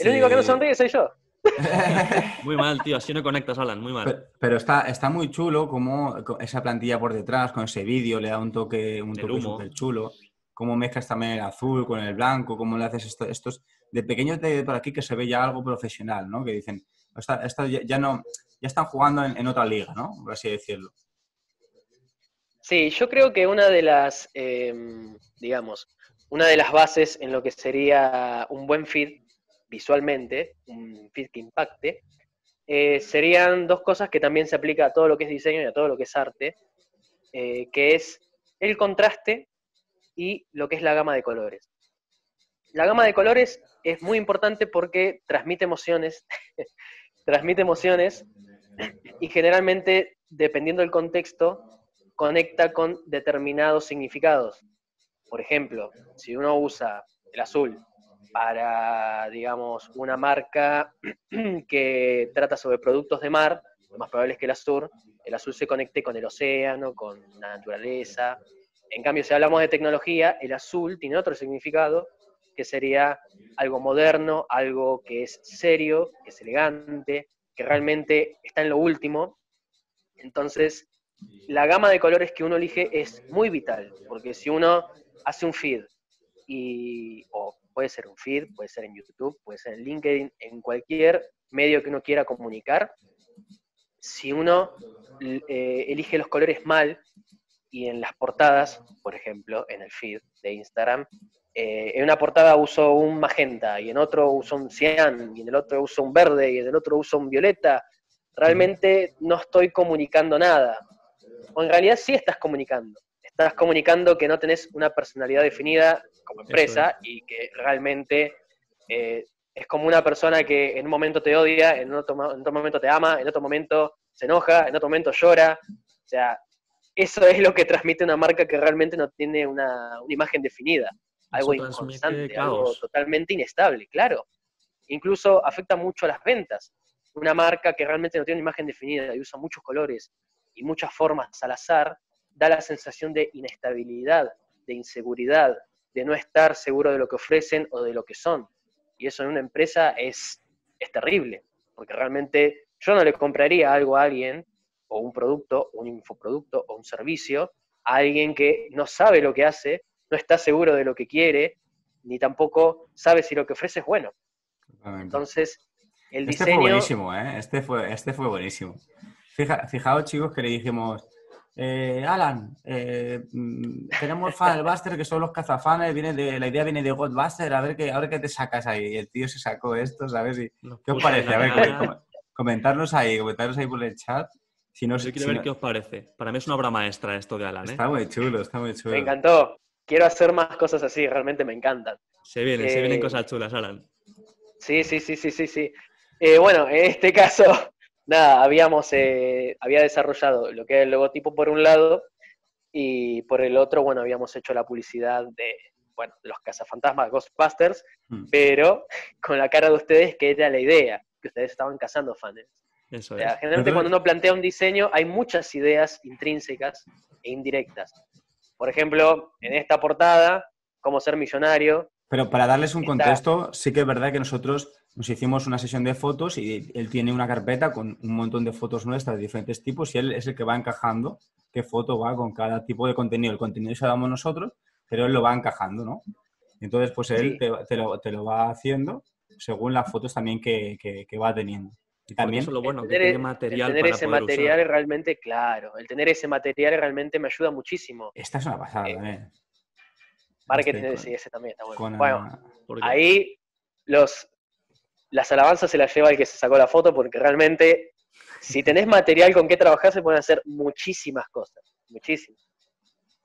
El único que no sonríe soy yo. Muy mal, tío, así no conectas, Alan, muy mal. Pero, está, está muy chulo como esa plantilla por detrás, con ese vídeo, le da un toque, un toque súper chulo. Cómo mezclas también el azul con el blanco, cómo le haces esto, estos de pequeños de por aquí que se ve ya algo profesional, ¿no? Que dicen, esta, ya, no, ya están jugando en, otra liga, ¿no? Por así decirlo. Sí, yo creo que una de las, em, digamos, una de las bases en lo que sería un buen feed visualmente, un feed que impacte, eh, serían dos cosas que también se aplica a todo lo que es diseño y a todo lo que es arte, eh, que es el contraste y lo que es la gama de colores. La gama de colores es muy importante porque transmite emociones, *laughs* transmite emociones y generalmente, dependiendo del contexto, conecta con determinados significados. Por ejemplo, si uno usa el azul para, digamos, una marca *clears throat* que trata sobre productos de mar, lo más probable es que el azul, el azul se conecte con el océano, con la naturaleza. En cambio, si hablamos de tecnología, el azul tiene otro significado, que sería algo moderno, algo que es serio, que es elegante, que realmente está en lo último. Entonces, la gama de colores que uno elige es muy vital, porque si uno hace un feed y, Puede ser un feed, puede ser en YouTube, puede ser en LinkedIn, en cualquier medio que uno quiera comunicar. Si uno eh, elige los colores mal y en las portadas, por ejemplo, en el feed de Instagram, eh, en una portada uso un magenta y en otro uso un cian y en el otro uso un verde y en el otro uso un violeta, realmente no estoy comunicando nada. O en realidad sí estás comunicando. Estás comunicando que no tenés una personalidad definida como empresa y que realmente eh, es como una persona que en un momento te odia, en otro, en otro momento te ama, en otro momento se enoja, en otro momento llora. O sea, eso es lo que transmite una marca que realmente no tiene una, imagen definida. Algo inconstante, algo totalmente inestable, claro. Incluso afecta mucho a las ventas. Una marca que realmente no tiene una imagen definida y usa muchos colores y muchas formas al azar, da la sensación de inestabilidad, de inseguridad, de no estar seguro de lo que ofrecen o de lo que son. Y eso en una empresa es, es terrible, porque realmente yo no le compraría algo a alguien, o un producto, un infoproducto, o un servicio, a alguien que no sabe lo que hace, no está seguro de lo que quiere, ni tampoco sabe si lo que ofrece es bueno. Entonces, el este diseño... fue buenísimo, ¿eh? Este fue, este fue buenísimo. fijaos, chicos, que le dijimos, eh, Alan, eh, mm, tenemos Buster que son los cazafanes, viene de, la idea viene de Godbuster, a ver qué, a ver qué te sacas ahí. Y el tío se sacó esto, ¿sabes? ¿Qué os parece? A ver, comentarnos ahí, comentarnos ahí por el chat. Si no, Yo quiero ver qué os parece. Para mí es una obra maestra esto de Alan. ¿eh? Está muy chulo, está muy chulo. Me encantó. Quiero hacer más cosas así, realmente me encantan. Se vienen, se vienen cosas chulas, Alan. Sí, sí, sí, sí, sí, sí. bueno, en este caso nada, habíamos, eh, había desarrollado lo que es el logotipo por un lado y por el otro, bueno, habíamos hecho la publicidad de, bueno, de los cazafantasmas Ghostbusters, mm. pero *laughs* con la cara de ustedes que era la idea, que ustedes estaban cazando fans. Eso es. Generalmente cuando uno plantea un diseño hay muchas ideas intrínsecas e indirectas. Por ejemplo, en esta portada, cómo ser millonario. Pero para darles un contexto, sí que es verdad que nosotros nos hicimos una sesión de fotos y él tiene una carpeta con un montón de fotos nuestras de diferentes tipos y él es el que va encajando qué foto va con cada tipo de contenido. El contenido se lo damos nosotros, pero él lo va encajando, ¿no? Entonces, pues él te, lo, va haciendo según las fotos también que, va teniendo. Y también eso lo bueno, que tiene material el tener ese material es realmente claro. El tener ese material realmente me ayuda muchísimo. Esta es una pasada, eh, ¿eh? Marketing, este, sí, ese también está bueno. Bueno, ahí los, las alabanzas se las lleva el que se sacó la foto, porque realmente, si tenés material con qué trabajar, se pueden hacer muchísimas cosas, muchísimas.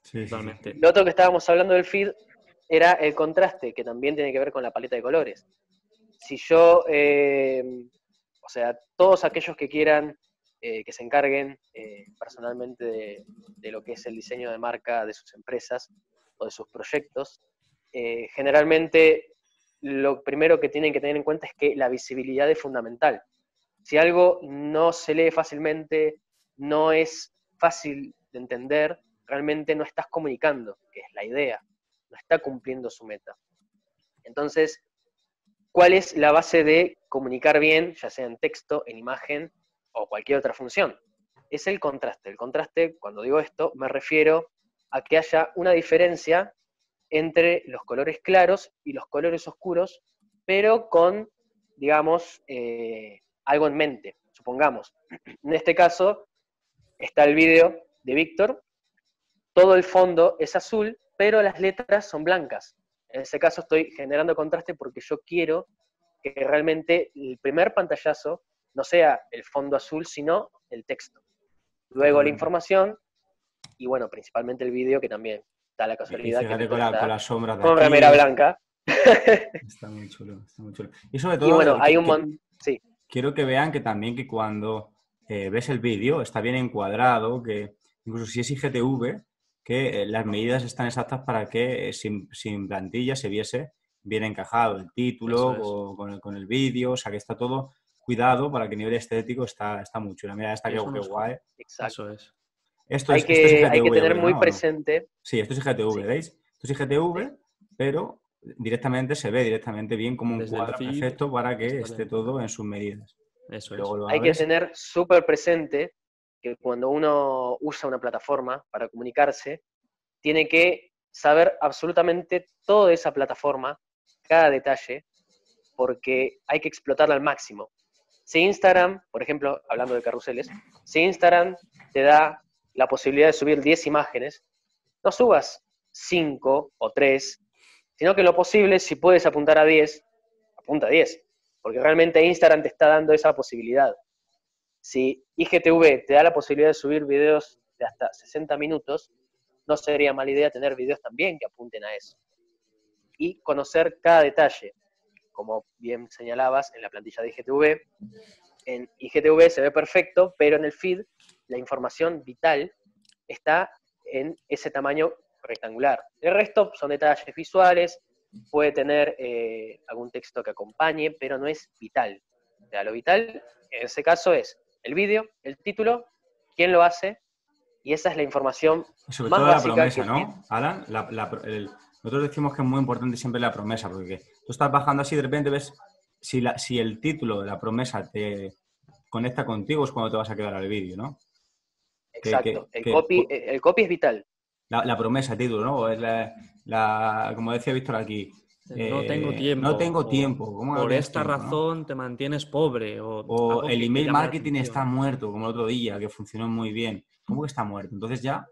Sí, totalmente. Lo otro que estábamos hablando del feed era el contraste, que también tiene que ver con la paleta de colores. Si yo, eh, o sea, todos aquellos que quieran eh, que se encarguen eh, personalmente de, de, lo que es el diseño de marca de sus empresas o de sus proyectos, generalmente lo primero que tienen que tener en cuenta es que la visibilidad es fundamental. Si algo no se lee fácilmente, no es fácil de entender, realmente no estás comunicando, que es la idea, no está cumpliendo su meta. Entonces, ¿cuál es la base de comunicar bien, ya sea en texto, en imagen o cualquier otra función? Es el contraste. El contraste, cuando digo esto, me refiero a que haya una diferencia entre los colores claros y los colores oscuros, pero con, digamos, eh, algo en mente. Supongamos, *clears throat* en este caso está el vídeo de Víctor, todo el fondo es azul, pero las letras son blancas. En ese caso estoy generando contraste porque yo quiero que realmente el primer pantallazo no sea el fondo azul, sino el texto. Luego la información y bueno, principalmente el vídeo que también la casualidad. que con, la, con las sombras de Con remera blanca. *laughs* Está muy chulo, está muy chulo. Y sobre todo, bueno, hay un sí. quiero que vean que también que cuando eh, ves el vídeo está bien encuadrado, que incluso si es IGTV, que eh, las medidas están exactas para que eh, sin, sin, plantilla se viese bien encajado el título con el, con el vídeo, o sea que está todo cuidado para que a nivel estético está, está muy chulo. Mira, está que, guay. Exacto. Eso es hay, que, hay que tener muy presente. Sí, esto es IGTV, ¿veis? Esto es IGTV, pero directamente se ve directamente bien como un cuadro perfecto para que esté todo en sus medidas. Eso es. Hay que tener súper presente que cuando uno usa una plataforma para comunicarse, tiene que saber absolutamente toda esa plataforma, cada detalle, porque hay que explotarla al máximo. Si Instagram, por ejemplo, hablando de carruseles, si Instagram te da la posibilidad de subir 10 imágenes, no subas 5 o 3, sino que lo posible, si puedes apuntar a 10, apunta a 10, porque realmente Instagram te está dando esa posibilidad. Si IGTV te da la posibilidad de subir videos de hasta 60 minutos, no sería mala idea tener videos también que apunten a eso. Y conocer cada detalle. Como bien señalabas en la plantilla de IGTV, en IGTV se ve perfecto, pero en el feed la información vital está en ese tamaño rectangular. El resto son detalles visuales, puede tener eh, algún texto que acompañe, pero no es vital. O sea, lo vital en ese caso es el vídeo, el título, quién lo hace, y esa es la información Sobre todo la promesa, ¿no, Alan? nosotros decimos que es muy importante siempre la promesa, porque tú estás bajando así y de repente ves si, la, si el título de la promesa te conecta contigo es cuando te vas a quedar al vídeo, ¿no? Exacto. el, copy, el copy es vital. La, promesa, el título, ¿no? Es la, como decía Víctor aquí, no tengo eh, tiempo. No tengo tiempo. por esta razón te mantienes pobre. O, el email marketing está muerto, como el otro día, que funcionó muy bien. ¿Cómo que está muerto? Entonces ya,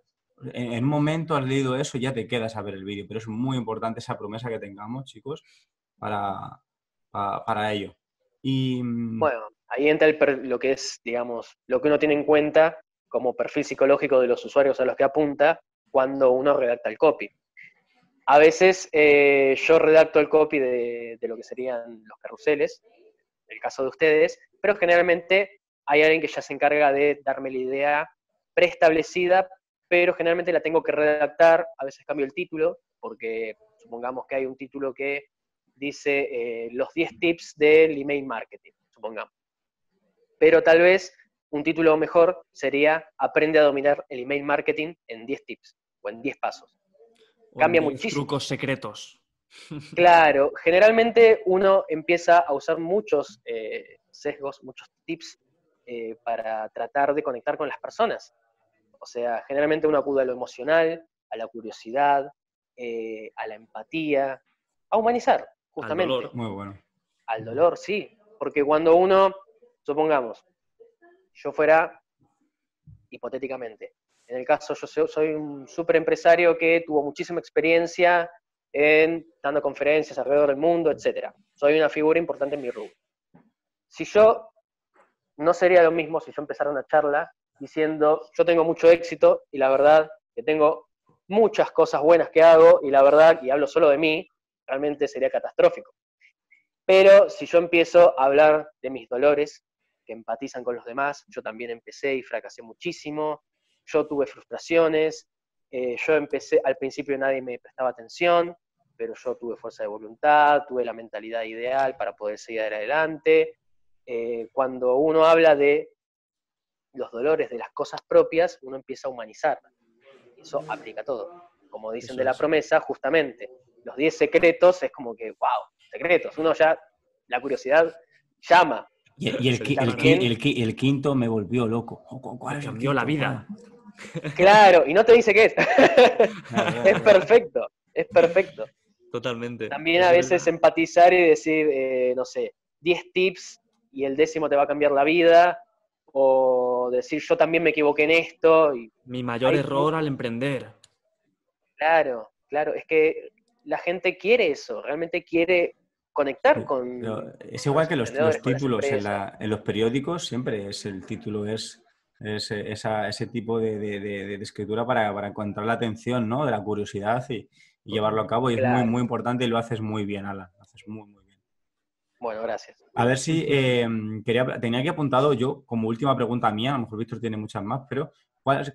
en, un momento has leído eso, ya te quedas a ver el vídeo. Pero es muy importante esa promesa que tengamos, chicos, para, para, ello. Y... Mm, bueno, ahí entra lo que es, digamos, lo que uno tiene en cuenta como perfil psicológico de los usuarios a los que apunta cuando uno redacta el copy. A veces eh, yo redacto el copy de, lo que serían los carruseles, el caso de ustedes, pero generalmente hay alguien que ya se encarga de darme la idea preestablecida, pero generalmente la tengo que redactar, a veces cambio el título, porque supongamos que hay un título que dice eh, los 10 tips del email marketing, supongamos. Pero tal vez un título mejor sería Aprende a dominar el email marketing en 10 tips o en 10 pasos cambia muchísimo. Trucos secretos. *laughs* *laughs* Claro, generalmente uno empieza a usar muchos eh, sesgos, muchos tips eh, para tratar de conectar con las personas. O sea, generalmente uno acude a lo emocional, a la curiosidad, eh, a la empatía, a humanizar, justamente. Al dolor. Muy bueno. Al dolor, sí. Porque cuando uno, supongamos, yo fuera, hipotéticamente, en el caso, yo soy un super empresario que tuvo muchísima experiencia en dando conferencias alrededor del mundo, etc. Soy una figura importante en mi rubro. Si yo, no sería lo mismo si yo empezara una charla diciendo, yo tengo mucho éxito y la verdad que tengo muchas cosas buenas que hago y la verdad, y hablo solo de mí, realmente sería catastrófico. Pero si yo empiezo a hablar de mis dolores, que empatizan con los demás, yo también empecé y fracasé muchísimo, yo tuve frustraciones, eh, yo empecé, al principio nadie me prestaba atención, pero yo tuve fuerza de voluntad, tuve la mentalidad ideal para poder seguir adelante. Eh, cuando uno habla de los dolores de las cosas propias, uno empieza a humanizar. Eso aplica a todo. Como dicen de la promesa, justamente, los 10 secretos es como que, wow, secretos. Uno ya, la curiosidad llama. Y, el, el, quinto me volvió loco. ¿Cuál cambió la vida. *laughs* Claro, y no te dice qué es. *laughs* es perfecto, es perfecto. Totalmente. También a veces empatizar y decir, eh, no sé, 10 tips y el décimo te va a cambiar la vida, o decir yo también me equivoqué en esto. Y Mi mayor error al emprender. Claro, claro, es que la gente quiere eso, realmente quiere conectar con... es igual que los, títulos en, en, los periódicos, siempre es el título es ese, ese tipo de, escritura para, encontrar la atención, ¿no? De la curiosidad y, llevarlo a cabo. Y es muy, muy importante y lo haces muy bien, Alan. Lo haces muy, muy bien. Bueno, gracias. A ver si em, quería, tenía que apuntado yo, como última pregunta mía, a lo mejor Víctor tiene muchas más, pero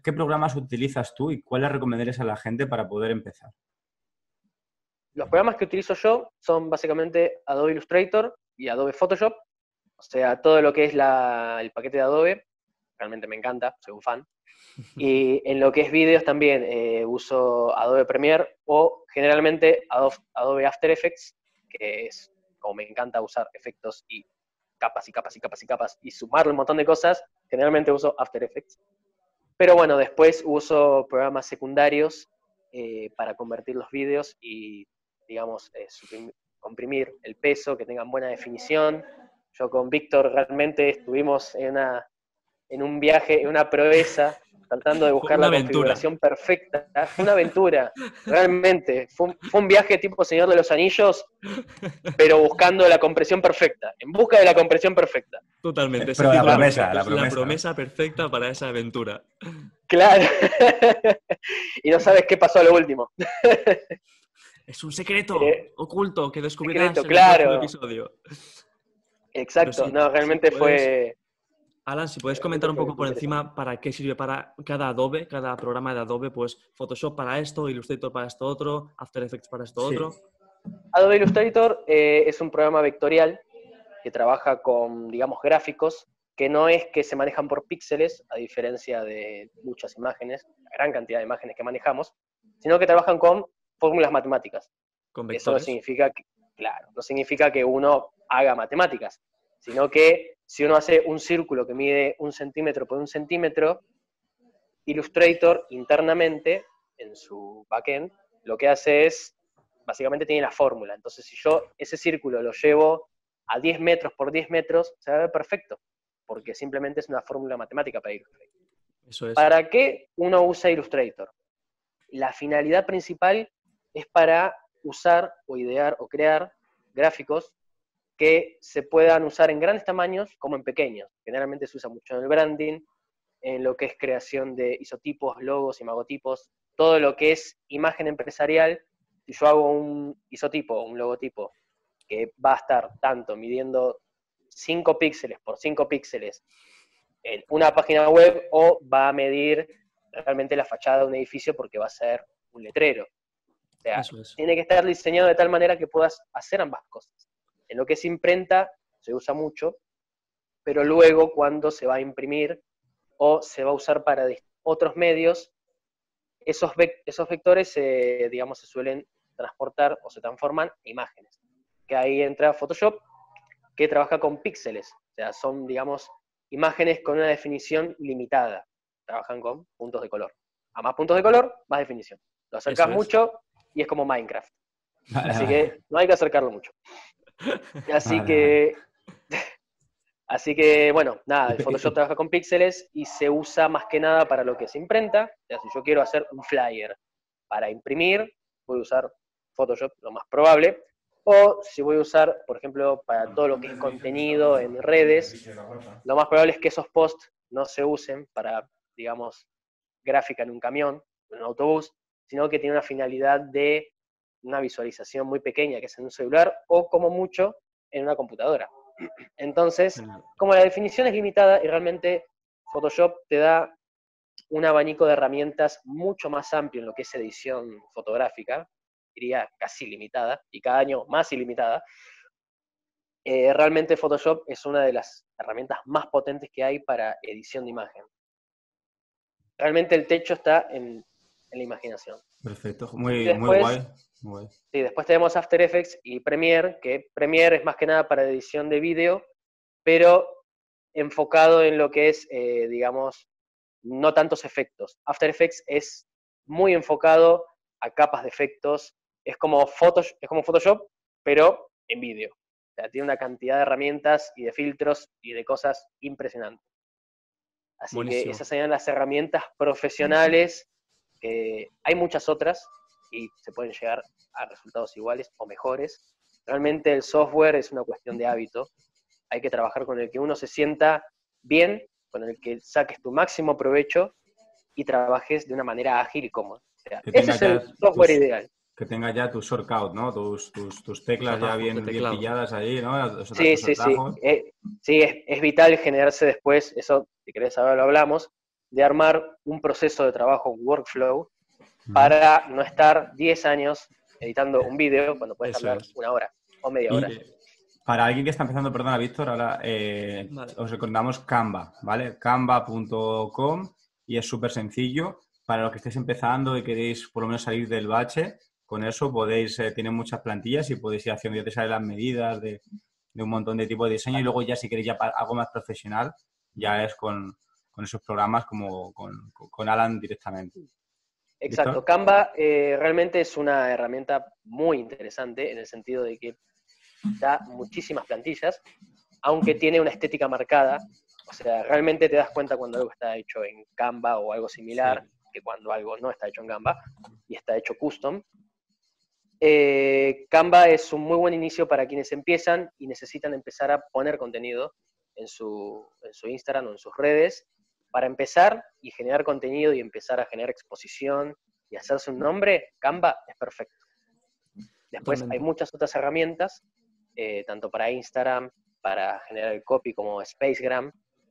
¿qué programas utilizas tú y cuáles recomendarías a la gente para poder empezar? Los programas que utilizo yo son básicamente Adobe Illustrator y Adobe Photoshop, o sea, todo lo que es el paquete de Adobe, realmente me encanta, soy un fan. *laughs* Y en lo que es vídeos también eh, uso Adobe Premiere o generalmente Adobe, After Effects, que es como me encanta usar efectos y capas y capas y capas y capas y sumarle un montón de cosas, generalmente uso After Effects. Pero bueno, después uso programas secundarios eh, para convertir los vídeos y, digamos, eh, comprimir el peso, que tengan buena definición. Yo con Víctor realmente estuvimos en una en un viaje, en una proeza, tratando de buscar la configuración perfecta. Fue una aventura, realmente. Fue un, viaje tipo Señor de los Anillos, pero buscando la compresión perfecta, en busca de la compresión perfecta. Totalmente. Pero la promesa, la promesa. La promesa perfecta para esa aventura. Claro. *laughs* y no sabes qué pasó a lo último. *laughs* es un secreto eh, oculto que descubrirás en el claro. episodio. Exacto, no, realmente fue Alan, si puedes comentar un poco por encima para qué sirve para cada Adobe, cada programa de Adobe, pues Photoshop para esto, Illustrator para esto otro, After Effects para esto otro. Adobe Illustrator eh, es un programa vectorial que trabaja con, digamos, gráficos, que no es que se manejan por píxeles, a diferencia de muchas imágenes, la gran cantidad de imágenes que manejamos, sino que trabajan con fórmulas matemáticas. ¿Con Eso no significa, que, claro, no significa que uno haga matemáticas, sino que si uno hace un círculo que mide un centímetro por un centímetro, Illustrator internamente, en su backend, lo que hace es, básicamente tiene la fórmula. Entonces, si yo ese círculo lo llevo a 10 metros por 10 metros, se va a ver perfecto, porque simplemente es una fórmula matemática para Illustrator. Eso es. ¿Para qué uno usa Illustrator? La finalidad principal es para usar o idear o crear gráficos que se puedan usar en grandes tamaños como en pequeños. Generalmente se usa mucho en el branding, en lo que es creación de isotipos, logos, imagotipos, todo lo que es imagen empresarial. Si yo hago un isotipo, un logotipo, que va a estar tanto midiendo 5 píxeles por 5 píxeles en una página web o va a medir realmente la fachada de un edificio porque va a ser un letrero. Sea, tiene que estar diseñado de tal manera que puedas hacer ambas cosas. En lo que es imprenta se usa mucho, pero luego cuando se va a imprimir o se va a usar para otros medios, esos, esos vectores, digamos, se suelen transportar o se transforman en imágenes. Que ahí entra Photoshop, que trabaja con píxeles, o sea, son, digamos, imágenes con una definición limitada. Trabajan con puntos de color. A más puntos de color, más definición. Lo acercas mucho y es como Minecraft. Así que no hay que acercarlo mucho. Así que, *laughs* así que, bueno, nada, el Photoshop trabaja con píxeles y se usa más que nada para lo que es imprenta. O sea, si yo quiero hacer un flyer para imprimir, voy a usar Photoshop, lo más probable. O si voy a usar, por ejemplo, para todo lo que es contenido en redes, lo más probable es que esos posts no se usen para, digamos, gráfica en un camión, en un autobús, sino que tiene una finalidad de una visualización muy pequeña que es en un celular o como mucho en una computadora. *clears throat* Entonces, como la definición es limitada y realmente Photoshop te da un abanico de herramientas mucho más amplio en lo que es edición fotográfica, diría casi limitada, y cada año más ilimitada, eh, realmente Photoshop es una de las herramientas más potentes que hay para edición de imagen. Realmente el techo está en, la imaginación. Perfecto, muy, muy guay. Sí, después tenemos After Effects y Premiere, que Premiere es más que nada para edición de vídeo, pero enfocado en lo que es, eh, digamos, no tantos efectos. After Effects es muy enfocado a capas de efectos, es como Photoshop, es como Photoshop pero en vídeo. O sea, tiene una cantidad de herramientas y de filtros y de cosas impresionantes. Así que esas serían las herramientas profesionales, que hay muchas otras, y se pueden llegar a resultados iguales o mejores. Realmente el software es una cuestión de hábito. Hay que trabajar con el que uno se sienta bien, con el que saques tu máximo provecho y trabajes de una manera ágil y cómoda. ese es el software ideal. Que tenga ya tu shortcut, ¿no? Tus, tus, teclas ya bien, pilladas ahí, ¿no? sí, sí, sí. Eh, sí, es, es, vital generarse después, eso, si querés saber, lo hablamos, de armar un proceso de trabajo, un workflow, para no estar 10 años editando un vídeo cuando puedes hablar una hora o media hora. para alguien que está empezando, perdona, Víctor, ahora eh, os recordamos Canva, ¿vale? Canva.com y es súper sencillo. Para los que estéis empezando y queréis por lo menos salir del bache, con eso podéis, eh, tiene muchas plantillas y podéis ir haciendo, ya te salen las medidas de, un montón de tipos de diseño y luego ya si queréis ya algo más profesional, ya es con, esos programas como con Alan directamente. Exacto, Canva eh, realmente es una herramienta muy interesante en el sentido de que da muchísimas plantillas, aunque tiene una estética marcada O sea, realmente te das cuenta cuando algo está hecho en Canva o algo similar, que cuando algo no está hecho en Canva y está hecho custom. Eh, Canva es un muy buen inicio para quienes empiezan y necesitan empezar a poner contenido en su, en su Instagram o en sus redes. Para empezar y generar contenido y empezar a generar exposición y hacerse un nombre, Canva es perfecto. Después hay muchas otras herramientas, eh, tanto para Instagram, para generar el copy como Spacegram,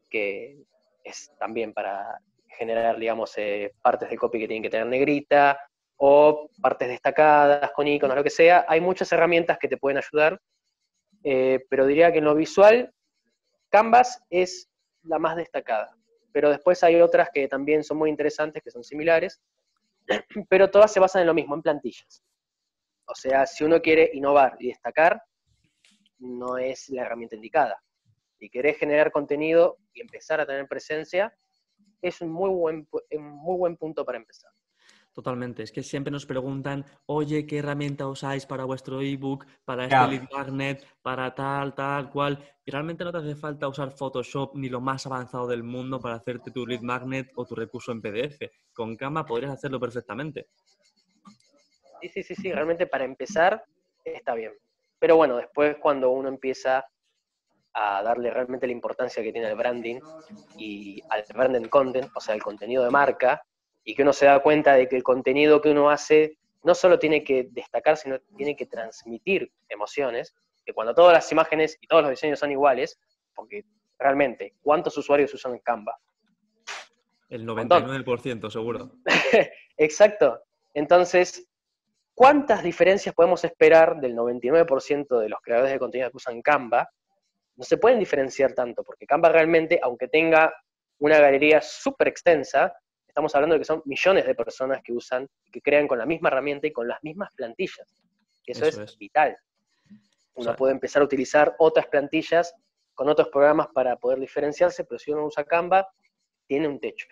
que es también para generar, digamos, eh, partes de copy que tienen que tener negrita o partes destacadas con iconos, lo que sea. Hay muchas herramientas que te pueden ayudar, eh, pero diría que en lo visual, Canvas es la más destacada. Pero después hay otras que también son muy interesantes, que son similares, *clears throat* pero todas se basan en lo mismo, en plantillas. O sea, si uno quiere innovar y destacar, no es la herramienta indicada. Si querés generar contenido y empezar a tener presencia, es un muy buen, muy buen punto para empezar. Totalmente. Es que siempre nos preguntan, oye, ¿qué herramienta usáis para vuestro ebook, para este lead magnet, para tal, tal, cual? Y realmente no te hace falta usar Photoshop ni lo más avanzado del mundo para hacerte tu lead magnet o tu recurso en PDF. Con Canva podrías hacerlo perfectamente. Sí, sí, sí, sí. Realmente para empezar está bien. Pero bueno, después cuando uno empieza a darle realmente la importancia que tiene el branding y al branding content, o sea, el contenido de marca, y que uno se da cuenta de que el contenido que uno hace no solo tiene que destacar, sino tiene que transmitir emociones, que cuando todas las imágenes y todos los diseños son iguales, porque realmente, ¿cuántos usuarios usan Canva? El 99% seguro. *laughs* Exacto. Entonces, ¿Cuántas diferencias podemos esperar del 99% de los creadores de contenido que usan Canva? No se pueden diferenciar tanto, porque Canva realmente, aunque tenga una galería súper extensa, estamos hablando de que son millones de personas que usan, que crean con la misma herramienta y con las mismas plantillas. Eso, es, vital. Uno puede empezar a utilizar otras plantillas con otros programas para poder diferenciarse, pero si uno usa Canva, tiene un techo.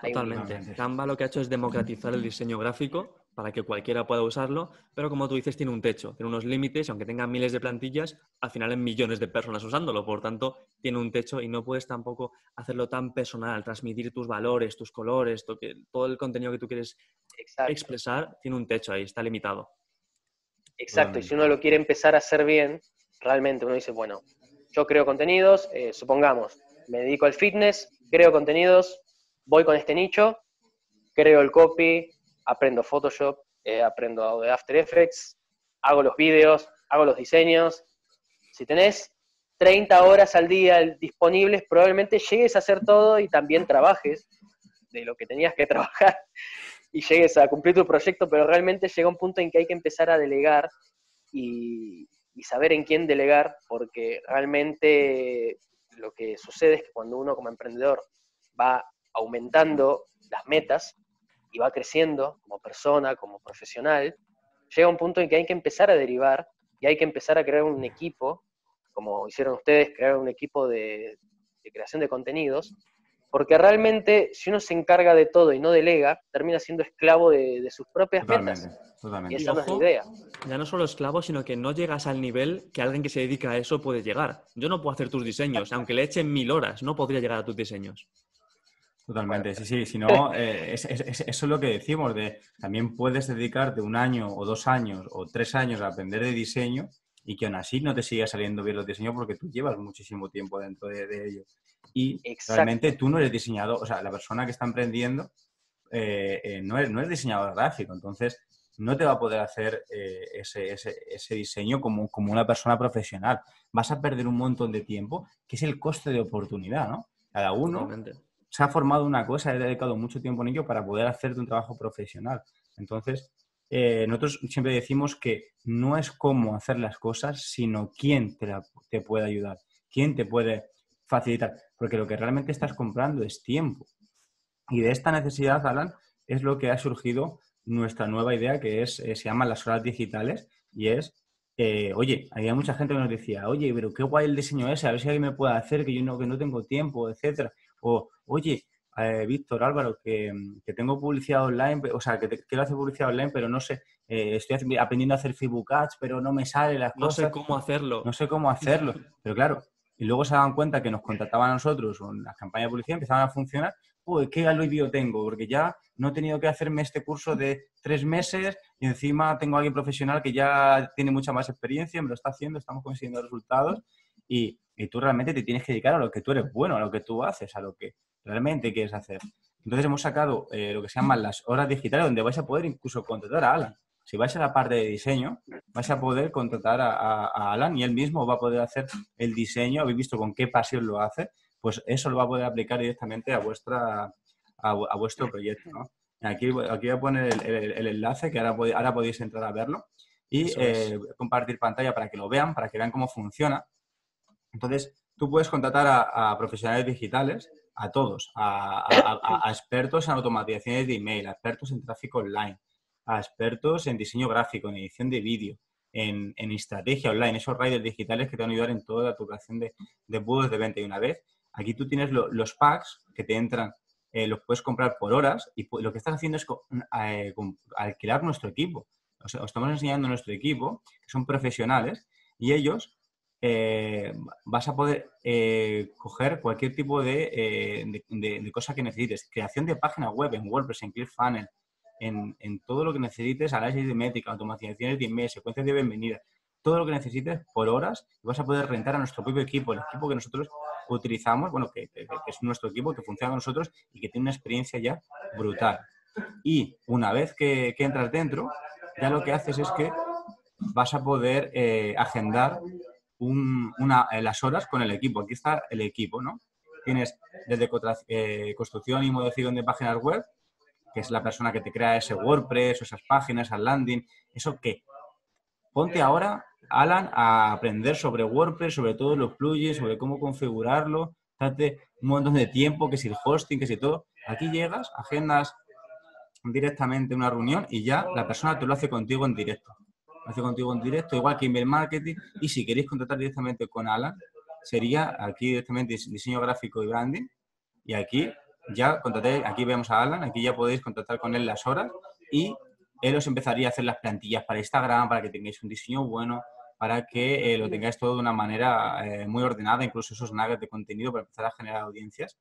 Totalmente. Canva lo que ha hecho es democratizar el diseño gráfico para que cualquiera pueda usarlo, pero como tú dices, tiene un techo, tiene unos límites, y aunque tenga miles de plantillas, al final hay millones de personas usándolo, por tanto, tiene un techo y no puedes tampoco hacerlo tan personal, transmitir tus valores, tus colores, todo el contenido que tú quieres expresar, tiene un techo ahí, está limitado. Exacto, y si uno lo quiere empezar a hacer bien, realmente uno dice, bueno, yo creo contenidos, eh, supongamos, me dedico al fitness, creo contenidos, voy con este nicho, creo el copy, aprendo Photoshop, eh, aprendo de After Effects, hago los vídeos, hago los diseños. Si tenés 30 horas al día disponibles, probablemente llegues a hacer todo y también trabajes de lo que tenías que *laughs* trabajar y llegues a cumplir tu proyecto, pero realmente llega un punto en que hay que empezar a delegar y, y saber en quién delegar, porque realmente lo que sucede es que cuando uno como emprendedor va aumentando las metas, y va creciendo como persona, como profesional, llega un punto en que hay que empezar a derivar y hay que empezar a crear un equipo, como hicieron ustedes, crear un equipo de, creación de contenidos, porque realmente si uno se encarga de todo y no delega, termina siendo esclavo de, sus propias metas. Y esa no es la idea. Ya no solo esclavo, sino que no llegas al nivel que alguien que se dedica a eso puede llegar. Yo no puedo hacer tus diseños, aunque le echen mil horas, no podría llegar a tus diseños. Totalmente, sí, sí, si no, eh, es, eso es lo que decimos, de también puedes dedicarte un año o dos años o tres años a aprender de diseño y que aún así no te siga saliendo bien los diseños porque tú llevas muchísimo tiempo dentro de, ello. Y realmente tú no eres diseñador, o sea, la persona que está emprendiendo eh, eh, no, es, no es diseñador gráfico, entonces no te va a poder hacer ese, ese, ese, diseño como, como una persona profesional. Vas a perder un montón de tiempo, que es el coste de oportunidad, ¿no? Cada uno se ha formado una cosa, he dedicado mucho tiempo en ello para poder hacerte un trabajo profesional. Entonces, eh, nosotros siempre decimos que no es cómo hacer las cosas, sino quién te, te puede ayudar, quién te puede facilitar, porque lo que realmente estás comprando es tiempo. Y de esta necesidad, Alan, es lo que ha surgido nuestra nueva idea, que es, eh, se llama las horas digitales, y es, eh, oye, había mucha gente que nos decía, oye, pero qué guay el diseño ese, a ver si alguien me puede hacer, que yo no, que no tengo tiempo, etcétera. O, oye, eh, Víctor, Álvaro, que, tengo publicidad online, o sea, que quiero hacer publicidad online, pero no sé, eh, estoy aprendiendo a hacer Facebook Ads, pero no me sale las cosas. No sé cómo hacerlo. No sé cómo hacerlo. *laughs* Pero claro, y luego se daban cuenta que nos contrataban a nosotros o las campañas de publicidad empezaban a funcionar, pues qué alivio tengo, porque ya no he tenido que hacerme este curso de tres meses y encima tengo a alguien profesional que ya tiene mucha más experiencia, me lo está haciendo, estamos consiguiendo resultados y, y tú realmente te tienes que dedicar a lo que tú eres bueno, a lo que tú haces, a lo que realmente quieres hacer. Entonces hemos sacado eh, lo que se llaman las horas digitales, donde vais a poder incluso contratar a Alan. Si vais a la parte de diseño, vais a poder contratar a, Alan y él mismo va a poder hacer el diseño. Habéis visto con qué pasión lo hace, pues eso lo va a poder aplicar directamente a vuestra a, vuestro proyecto. Aquí, aquí voy a poner el, enlace que ahora, ahora, podéis entrar a verlo y eh, compartir pantalla para que lo vean, para que vean cómo funciona. Entonces, tú puedes contratar a profesionales digitales a todos, a, expertos en automatizaciones de email, a expertos en tráfico online, a expertos en diseño gráfico, en edición de vídeo, en, estrategia online, esos riders digitales que te van a ayudar en toda tu creación de, de de venta. Y una vez, aquí tú tienes los packs que te entran, eh, los puedes comprar por horas y lo que estás haciendo es eh, alquilar nuestro equipo. os estamos enseñando nuestro equipo, que son profesionales, y ellos eh, vas a poder eh, coger cualquier tipo eh, de, de, cosa que necesites. Creación de página web en WordPress, en ClickFunnels, en, en todo lo que necesites, análisis de métrica, automatizaciones de email, secuencias de bienvenida, todo lo que necesites por horas vas a poder rentar a nuestro propio equipo, el equipo que nosotros utilizamos, bueno, que, es nuestro equipo, que funciona con nosotros y que tiene una experiencia ya brutal. Y una vez que entras dentro, ya lo que haces es que vas a poder agendar una, eh, las horas con el equipo. Aquí está el equipo, ¿no? Tienes desde eh, construcción y modificación de páginas web, que es la persona que te crea ese WordPress, esas páginas, al landing, eso que ponte ahora, Alan, a aprender sobre WordPress, sobre todos los plugins, sobre cómo configurarlo, date un montón de tiempo, que si el hosting, que si todo. Aquí llegas, agendas directamente una reunión y ya la persona te lo hace contigo en directo hace contigo en directo, igual que email marketing. Y si queréis contratar directamente con Alan, sería aquí directamente diseño gráfico y branding. Y aquí ya contraté, aquí vemos a Alan, aquí ya podéis contratar con él las horas y él os empezaría a hacer las plantillas para Instagram, para que tengáis un diseño bueno, para que eh, lo tengáis todo de una manera eh, muy ordenada, incluso esos nuggets de contenido para empezar a generar audiencias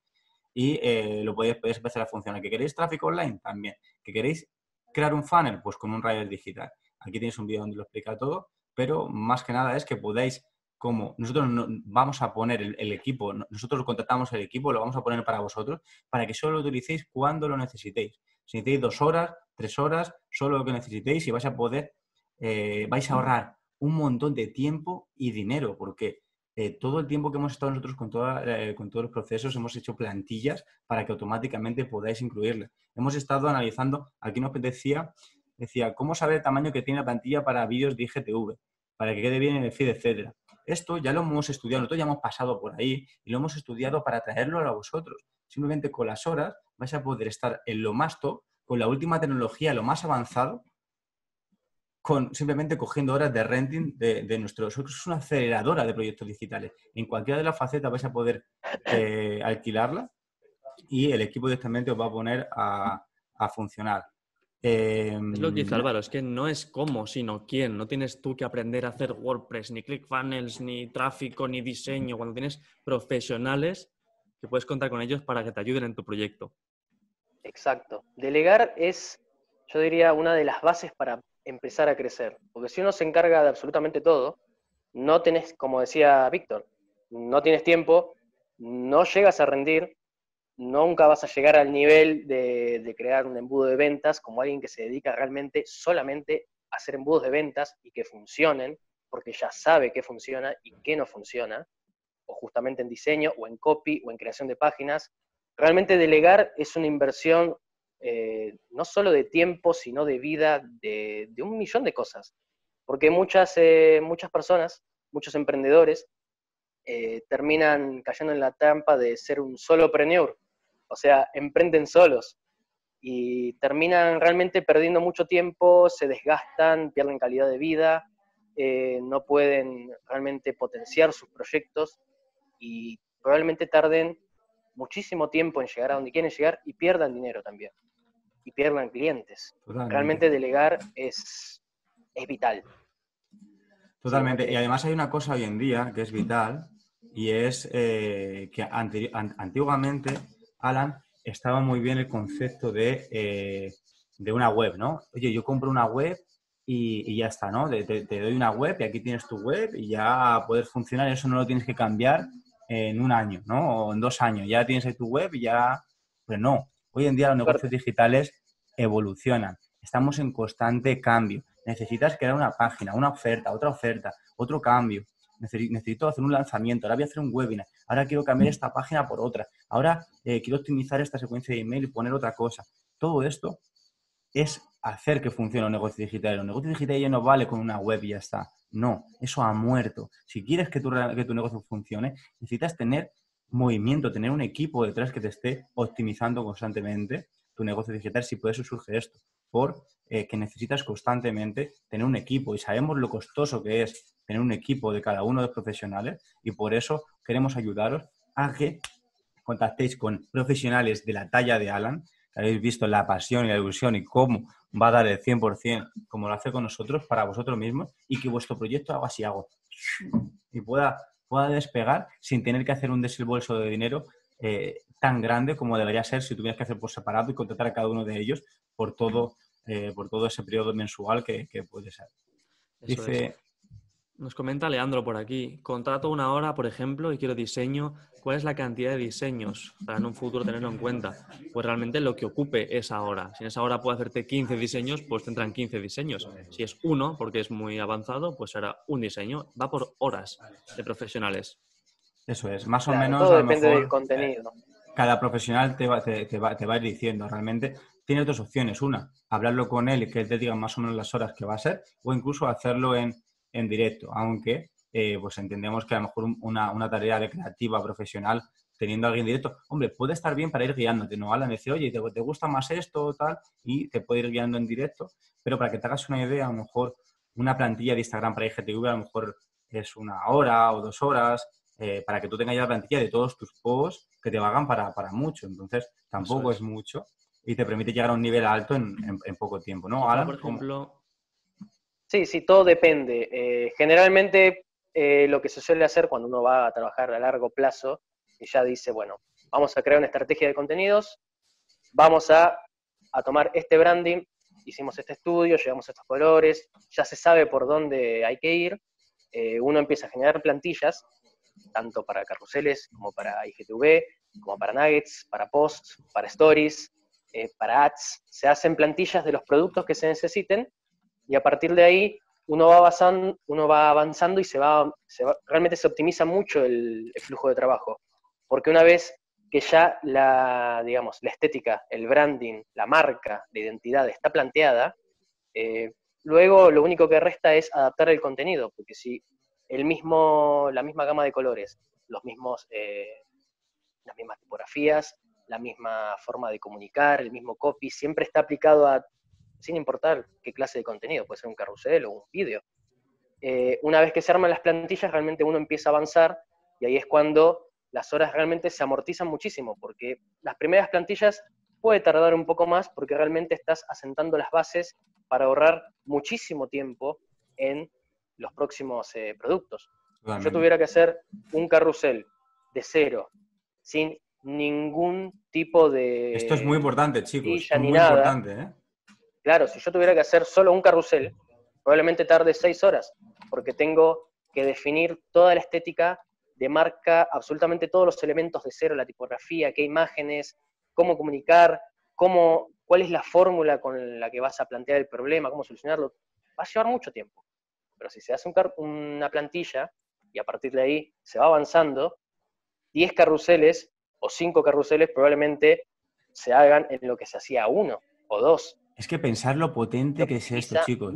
y eh, lo podéis, podéis, empezar a funcionar. ¿Que queréis tráfico online? También. ¿Que queréis crear un funnel? Pues con un rider digital. Aquí tenéis un vídeo donde lo explica todo, pero más que nada es que podáis, como nosotros vamos a poner el, equipo, nosotros contratamos el equipo, lo vamos a poner para vosotros, para que solo lo utilicéis cuando lo necesitéis. Si necesitáis dos horas, tres horas, solo lo que necesitéis y vais a poder, eh, vais a ahorrar un montón de tiempo y dinero, porque eh, todo el tiempo que hemos estado nosotros con, eh, con todos los procesos hemos hecho plantillas para que automáticamente podáis incluirle. Hemos estado analizando, aquí nos decía decía, ¿cómo saber el tamaño que tiene la plantilla para vídeos de IGTV? Para que quede bien en el feed, etcétera. Esto ya lo hemos estudiado, nosotros ya hemos pasado por ahí y lo hemos estudiado para traerlo a vosotros. Simplemente con las horas vais a poder estar en lo más top, con la última tecnología, lo más avanzado, con simplemente cogiendo horas de renting de, de nuestro... Es una aceleradora de proyectos digitales. En cualquiera de las facetas vais a poder eh, alquilarla y el equipo directamente os va a poner a, a funcionar es lo que dice em, Álvaro, es que no es cómo, sino quién. No tienes tú que aprender a hacer WordPress, ni ClickFunnels, ni tráfico, ni diseño. Cuando tienes profesionales que puedes contar con ellos para que te ayuden en tu proyecto. Exacto. Delegar es, yo diría, una de las bases para empezar a crecer. Porque si uno se encarga de absolutamente todo, no tenés, como decía Víctor, no tienes tiempo, no llegas a rendir nunca vas a llegar al nivel de, crear un embudo de ventas como alguien que se dedica realmente solamente a hacer embudos de ventas y que funcionen, porque ya sabe qué funciona y qué no funciona, o justamente en diseño, o en copy, o en creación de páginas. Realmente delegar es una inversión eh, no solo de tiempo, sino de vida, de, un millón de cosas. Porque muchas, eh, muchas personas, muchos emprendedores, eh, terminan cayendo en la trampa de ser un solo solopreneur, o sea, emprenden solos y terminan realmente perdiendo mucho tiempo, se desgastan, pierden calidad de vida, eh, no pueden realmente potenciar sus proyectos y probablemente tarden muchísimo tiempo en llegar a donde quieren llegar y pierdan dinero también. Y pierdan clientes. Realmente delegar es, es vital. Totalmente. Y además hay una cosa hoy en día que es vital y es eh, que antiguamente, Alan, estaba muy bien el concepto de, eh, de, una web, ¿no? Oye, yo compro una web y, ya está, ¿no? Te, doy una web y aquí tienes tu web y ya puedes funcionar, eso no lo tienes que cambiar en un año, ¿no? O en dos años, ya tienes ahí tu web y ya... Pues no, hoy en día los negocios digitales evolucionan, estamos en constante cambio. Necesitas crear una página, una oferta, otra oferta, otro cambio. Necesito hacer un lanzamiento, ahora voy a hacer un webinar, ahora quiero cambiar esta página por otra, ahora eh, quiero optimizar esta secuencia de email y poner otra cosa. Todo esto es hacer que funcione un negocio digital. Un negocio digital ya no vale con una web y ya está. No, eso ha muerto. Si quieres que tu, que tu negocio funcione, necesitas tener movimiento, tener un equipo detrás que te esté optimizando constantemente tu negocio digital, si por eso surge esto, por eh, que necesitas constantemente tener un equipo. Y sabemos lo costoso que es tener un equipo de cada uno de los profesionales y por eso queremos ayudaros a que contactéis con profesionales de la talla de Alan, que habéis visto la pasión y la ilusión y cómo va a dar el 100% como lo hace con nosotros para vosotros mismos y que vuestro proyecto haga así hago y pueda, pueda despegar sin tener que hacer un desembolso de dinero eh, tan grande como debería ser si tuvieras que hacer por separado y contratar a cada uno de ellos por todo, eh, por todo ese periodo mensual que, puede ser. Dice, nos comenta Leandro por aquí, contrato una hora, por ejemplo, y quiero diseño. ¿Cuál es la cantidad de diseños para en un futuro tenerlo en cuenta? Pues realmente lo que ocupe esa hora. Si en esa hora puedo hacerte 15 diseños, pues tendrán 15 diseños. Si es uno, porque es muy avanzado, pues será un diseño. Va por horas de profesionales. Eso es, más o menos. Todo depende del contenido. Cada profesional te va, te, va, te va a ir diciendo realmente tiene dos opciones. Una, hablarlo con él y que él te diga más o menos las horas que va a ser, o incluso hacerlo en, en directo, aunque eh, pues entendemos que a lo mejor una, una, tarea de creativa profesional teniendo a alguien directo, hombre, puede estar bien para ir guiándote, ¿no? Alan dice, oye, ¿te, ¿te, gusta más esto o tal? Y te puede ir guiando en directo, pero para que te hagas una idea, a lo mejor una plantilla de Instagram para IGTV a lo mejor es una hora o dos horas, eh, para que tú tengas ya la plantilla de todos tus posts que te valgan para, para mucho. Entonces, tampoco es. mucho y te permite llegar a un nivel alto en, en, poco tiempo, ¿no? Alan, por ejemplo, Sí, sí, todo depende. Eh, generalmente eh, lo que se suele hacer cuando uno va a trabajar a largo plazo, y ya dice, bueno, vamos a crear una estrategia de contenidos, vamos a, tomar este branding, hicimos este estudio, llevamos estos colores, ya se sabe por dónde hay que ir, eh, uno empieza a generar plantillas, tanto para carruseles como para IGTV, como para nuggets, para posts, para stories, para ads, se hacen plantillas de los productos que se necesiten y a partir de ahí uno va avanzando, uno va avanzando y se va, realmente se optimiza mucho el, flujo de trabajo, porque una vez que ya la, digamos, la estética, el branding, la marca, la identidad está planteada, eh, luego lo único que resta es adaptar el contenido, porque si el mismo, la misma gama de colores, los mismos, eh, las mismas tipografías, la misma forma de comunicar, el mismo copy, siempre está aplicado a sin importar qué clase de contenido, puede ser un carrusel o un vídeo. Eh, una vez que se arman las plantillas, realmente uno empieza a avanzar y ahí es cuando las horas realmente se amortizan muchísimo, porque las primeras plantillas puede tardar un poco más porque realmente estás asentando las bases para ahorrar muchísimo tiempo en los próximos eh, productos. Si yo tuviera que hacer un carrusel de cero, sin ningún tipo de... Esto es muy importante, chicos. Muy importante, ¿eh? Claro, si yo tuviera que hacer solo un carrusel, probablemente tarde seis horas, porque tengo que definir toda la estética de marca, absolutamente todos los elementos de cero, la tipografía, qué imágenes, cómo comunicar, cómo, cuál es la fórmula con la que vas a plantear el problema, cómo solucionarlo. Va a llevar mucho tiempo. Pero si se hace una plantilla y a partir de ahí se va avanzando, 10 carruseles o 5 carruseles probablemente se hagan en lo que se hacía uno o dos. Es que pensar lo potente que es esto, chicos.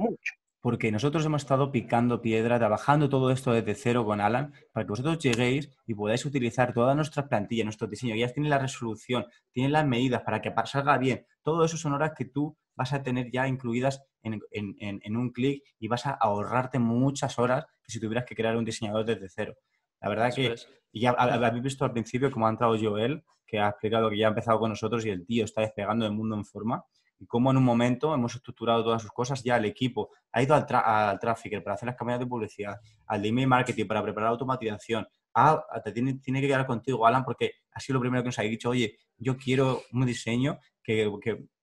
Porque nosotros hemos estado picando piedra, trabajando todo esto desde cero con Alan, para que vosotros lleguéis y podáis utilizar todas nuestras plantillas, nuestro diseño. Ya tienen la resolución, tienen las medidas para que salga bien. Todo eso son horas que tú vas a tener ya incluidas en, un clic y vas a ahorrarte muchas horas que si tuvieras que crear un diseñador desde cero. La verdad que, y ya habéis visto al principio cómo ha entrado Joel, que ha explicado que ya ha empezado con nosotros y el tío está despegando el mundo en forma y cómo en un momento hemos estructurado todas sus cosas, ya el equipo ha ido al, al tráfico para hacer las campañas de publicidad, al de email marketing para preparar automatización, ah, te tiene, tiene que quedar contigo, Alan, porque ha sido lo primero que nos ha dicho, oye, yo quiero un diseño que,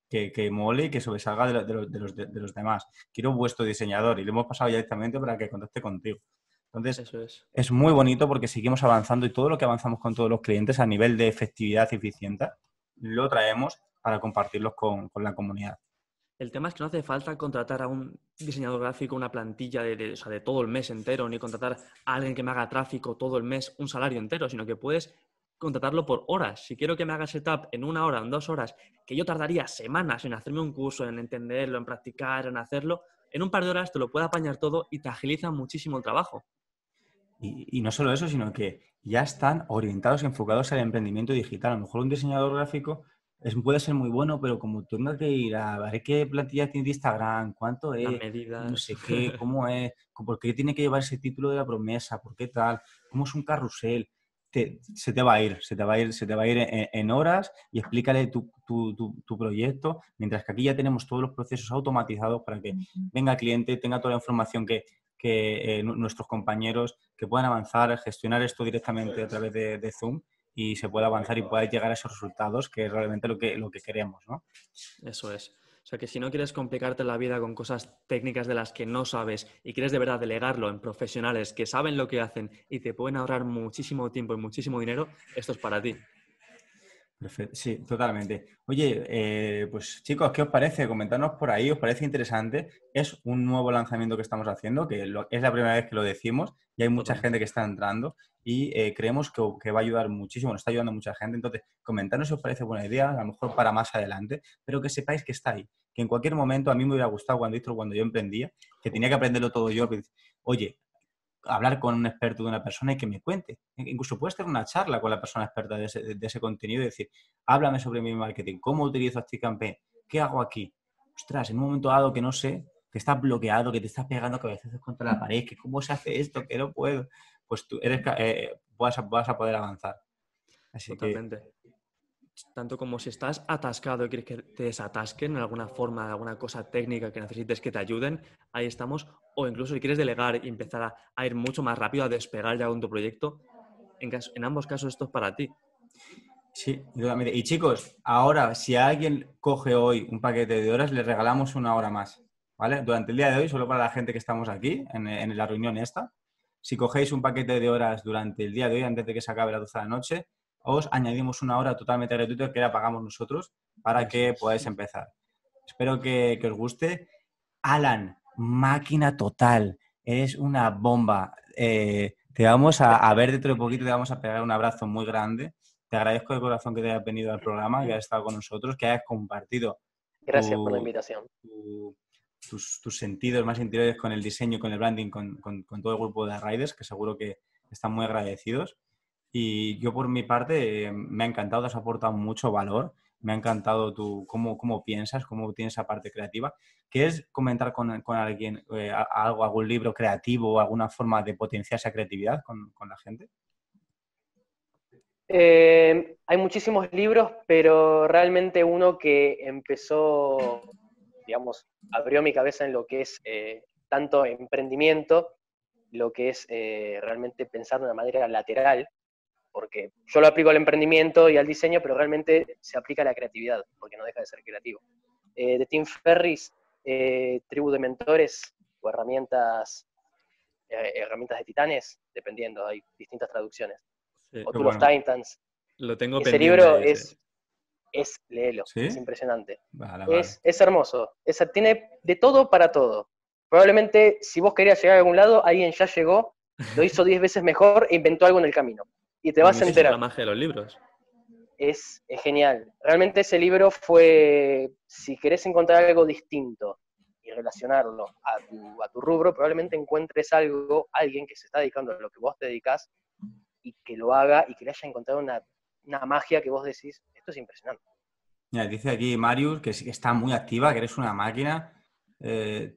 que, mole y que sobresalga de, de, los, de, los, demás. Quiero vuestro diseñador y le hemos pasado ya directamente para que contacte contigo. Entonces, es. es. muy bonito porque seguimos avanzando y todo lo que avanzamos con todos los clientes a nivel de efectividad y eficiencia lo traemos para compartirlos con, con la comunidad. El tema es que no hace falta contratar a un diseñador gráfico, una plantilla de, de, todo el mes entero, ni contratar a alguien que me haga tráfico todo el mes, un salario entero, sino que puedes contratarlo por horas. Si quiero que me haga setup en una hora, en dos horas, que yo tardaría semanas en hacerme un curso, en entenderlo, en practicar, en hacerlo, en un par de horas te lo puede apañar todo y te agiliza muchísimo el trabajo. Y, y no solo eso, sino que ya están orientados y enfocados al emprendimiento digital. A lo mejor un diseñador gráfico es, puede ser muy bueno, pero como tengo que ir a ver qué plantilla tiene de Instagram, cuánto es, no sé qué, *laughs* cómo es, por qué tiene que llevar ese título de la promesa, por qué tal, cómo es un carrusel, se te va a ir, se te va a ir, se te va a ir en, horas y explícale tu, tu, proyecto, mientras que aquí ya tenemos todos los procesos automatizados para que venga el cliente, tenga toda la información que, que eh, nuestros compañeros que puedan avanzar, gestionar esto directamente a través de, de Zoom y se pueda avanzar y pueda llegar a esos resultados que es realmente lo que, lo que queremos, ¿no? Eso es. O sea que si no quieres complicarte la vida con cosas técnicas de las que no sabes y quieres de verdad delegarlo en profesionales que saben lo que hacen y te pueden ahorrar muchísimo tiempo y muchísimo dinero, esto es para ti. Perfecto. Sí, totalmente. Oye, eh, pues chicos, ¿qué os parece? Comentadnos por ahí, ¿os parece interesante? Es un nuevo lanzamiento que estamos haciendo, que es la primera vez que lo decimos y hay mucha gente que está entrando y eh, creemos que, va a ayudar muchísimo, nos está ayudando mucha gente. Entonces, comentadnos si os parece buena idea, a lo mejor para más adelante, pero que sepáis que está ahí, que en cualquier momento a mí me hubiera gustado cuando, cuando yo emprendía, que tenía que aprenderlo todo yo, oye, hablar con un experto de una persona y que me cuente. Incluso puedes tener una charla con la persona experta de ese, contenido y decir, háblame sobre mi marketing, cómo utilizo ActiveCampaign, qué hago aquí. Ostras, en un momento dado que no sé, que estás bloqueado, que te estás pegando cabezazos contra la pared, que cómo se hace esto, que no puedo, pues tú eres, eh, vas, a, vas, a, poder avanzar. Así Totalmente tanto como si estás atascado y quieres que te desatasquen en alguna forma, alguna cosa técnica que necesites que te ayuden, ahí estamos. O incluso si quieres delegar y empezar a, ir mucho más rápido, a despegar ya con tu proyecto, en, en ambos casos esto es para ti. Sí, Y chicos, ahora si alguien coge hoy un paquete de horas, le regalamos una hora más. ¿Vale? Durante el día de hoy, solo para la gente que estamos aquí, en, en la reunión esta, si cogéis un paquete de horas durante el día de hoy, antes de que se acabe la 12 de la noche, os añadimos una hora totalmente gratuita que la pagamos nosotros para que podáis empezar. Espero que, os guste. Alan, máquina total, es una bomba. Eh, te vamos a, ver dentro de poquito, te vamos a pegar un abrazo muy grande. Te agradezco de corazón que te hayas venido al programa, que hayas estado con nosotros, que hayas compartido. Gracias por la invitación. tus, sentidos más interiores con el diseño, con el branding, con, con todo el grupo de Riders, que seguro que están muy agradecidos. Y yo por mi parte me ha encantado, te has aportado mucho valor, me ha encantado tu, cómo, cómo piensas, cómo tienes esa parte creativa. ¿Quieres comentar con, con alguien eh, algo, algún libro creativo o alguna forma de potenciar esa creatividad con, con la gente? Eh, hay muchísimos libros, pero realmente uno que empezó, digamos, abrió mi cabeza en lo que es eh, tanto emprendimiento, lo que es realmente pensar de una manera lateral, porque yo lo aplico al emprendimiento y al diseño, pero realmente se aplica a la creatividad, porque no deja de ser creativo. Eh, de Tim Ferris, eh, Tribu de Mentores o herramientas, eh, herramientas de titanes, dependiendo, hay distintas traducciones. o Tool of Titans. Lo tengo Ese libro es, es, léelo, es impresionante. es, es, hermoso, es, tiene de todo para todo. Probablemente si vos querías llegar a algún lado, alguien ya llegó, lo hizo *laughs* diez veces mejor e inventó algo en el camino y te vas a enterar. la magia de los libros. Es, genial. Realmente ese libro fue, si querés encontrar algo distinto y relacionarlo a tu, a tu rubro, probablemente encuentres algo, alguien que se está dedicando a lo que vos te dedicas y que lo haga y que le haya encontrado una, magia que vos decís, esto es impresionante. Mira, dice aquí Marius que está muy activa, que eres una máquina. Eh,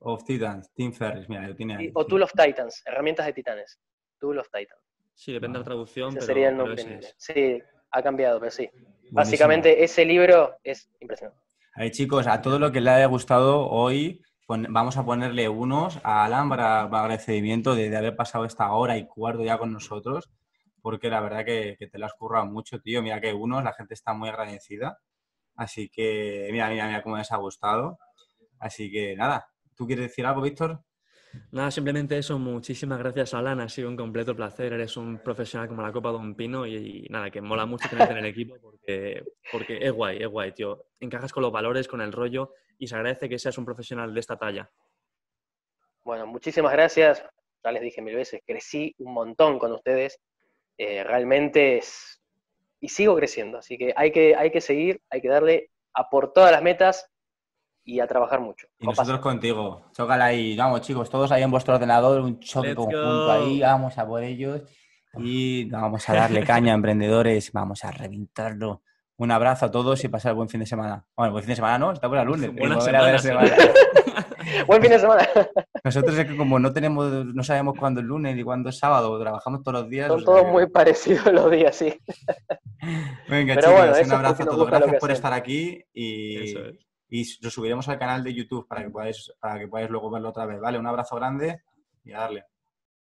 of Titans, Team Ferris, mira, lo tiene ahí. O Tool of Titans, herramientas de titanes. Tool of Titans. Sí, depende de la traducción. Ese sería el nombre. Sí, ha cambiado, pero sí. Básicamente ese libro es impresionante. A chicos, a todo lo que le haya gustado hoy, vamos a ponerle unos a Alan para, agradecimiento de, haber pasado esta hora y cuarto ya con nosotros, porque la verdad que, te lo has currado mucho, tío. Mira que unos, la gente está muy agradecida. Así que, mira, mira, mira cómo les ha gustado. Así que nada, ¿tú quieres decir algo, Víctor? Nada, simplemente eso. Muchísimas gracias, Alan. Ha sido un completo placer. Eres un profesional como la Copa de Pino y, nada, que mola mucho tenerte en el equipo porque, porque es guay, es guay, tío. Encajas con los valores, con el rollo y se agradece que seas un profesional de esta talla. Bueno, muchísimas gracias. Ya les dije mil veces, crecí un montón con ustedes. Eh, realmente es... Y sigo creciendo, así que hay, que hay que seguir, hay que darle a por todas las metas y a trabajar mucho. Y nosotros contigo. Chócala ahí. Vamos, chicos, todos ahí en vuestro ordenador, un choque conjunto ahí. Vamos a por ellos. Y vamos a darle caña, emprendedores. Vamos a reventarlo. Un abrazo a todos y pasar buen fin de semana. Bueno, buen fin de semana no, está por el lunes. Buena semana, *laughs* buen fin de semana. Nosotros es que como no tenemos, no sabemos cuándo es lunes ni cuándo es sábado, trabajamos todos los días. Son todos muy parecidos los días, sí. Venga, chicos, un abrazo a todos. Gracias por estar aquí y, y lo subiremos al canal de YouTube para que podáis, para que podáis luego verlo otra vez. Vale, un abrazo grande y a darle.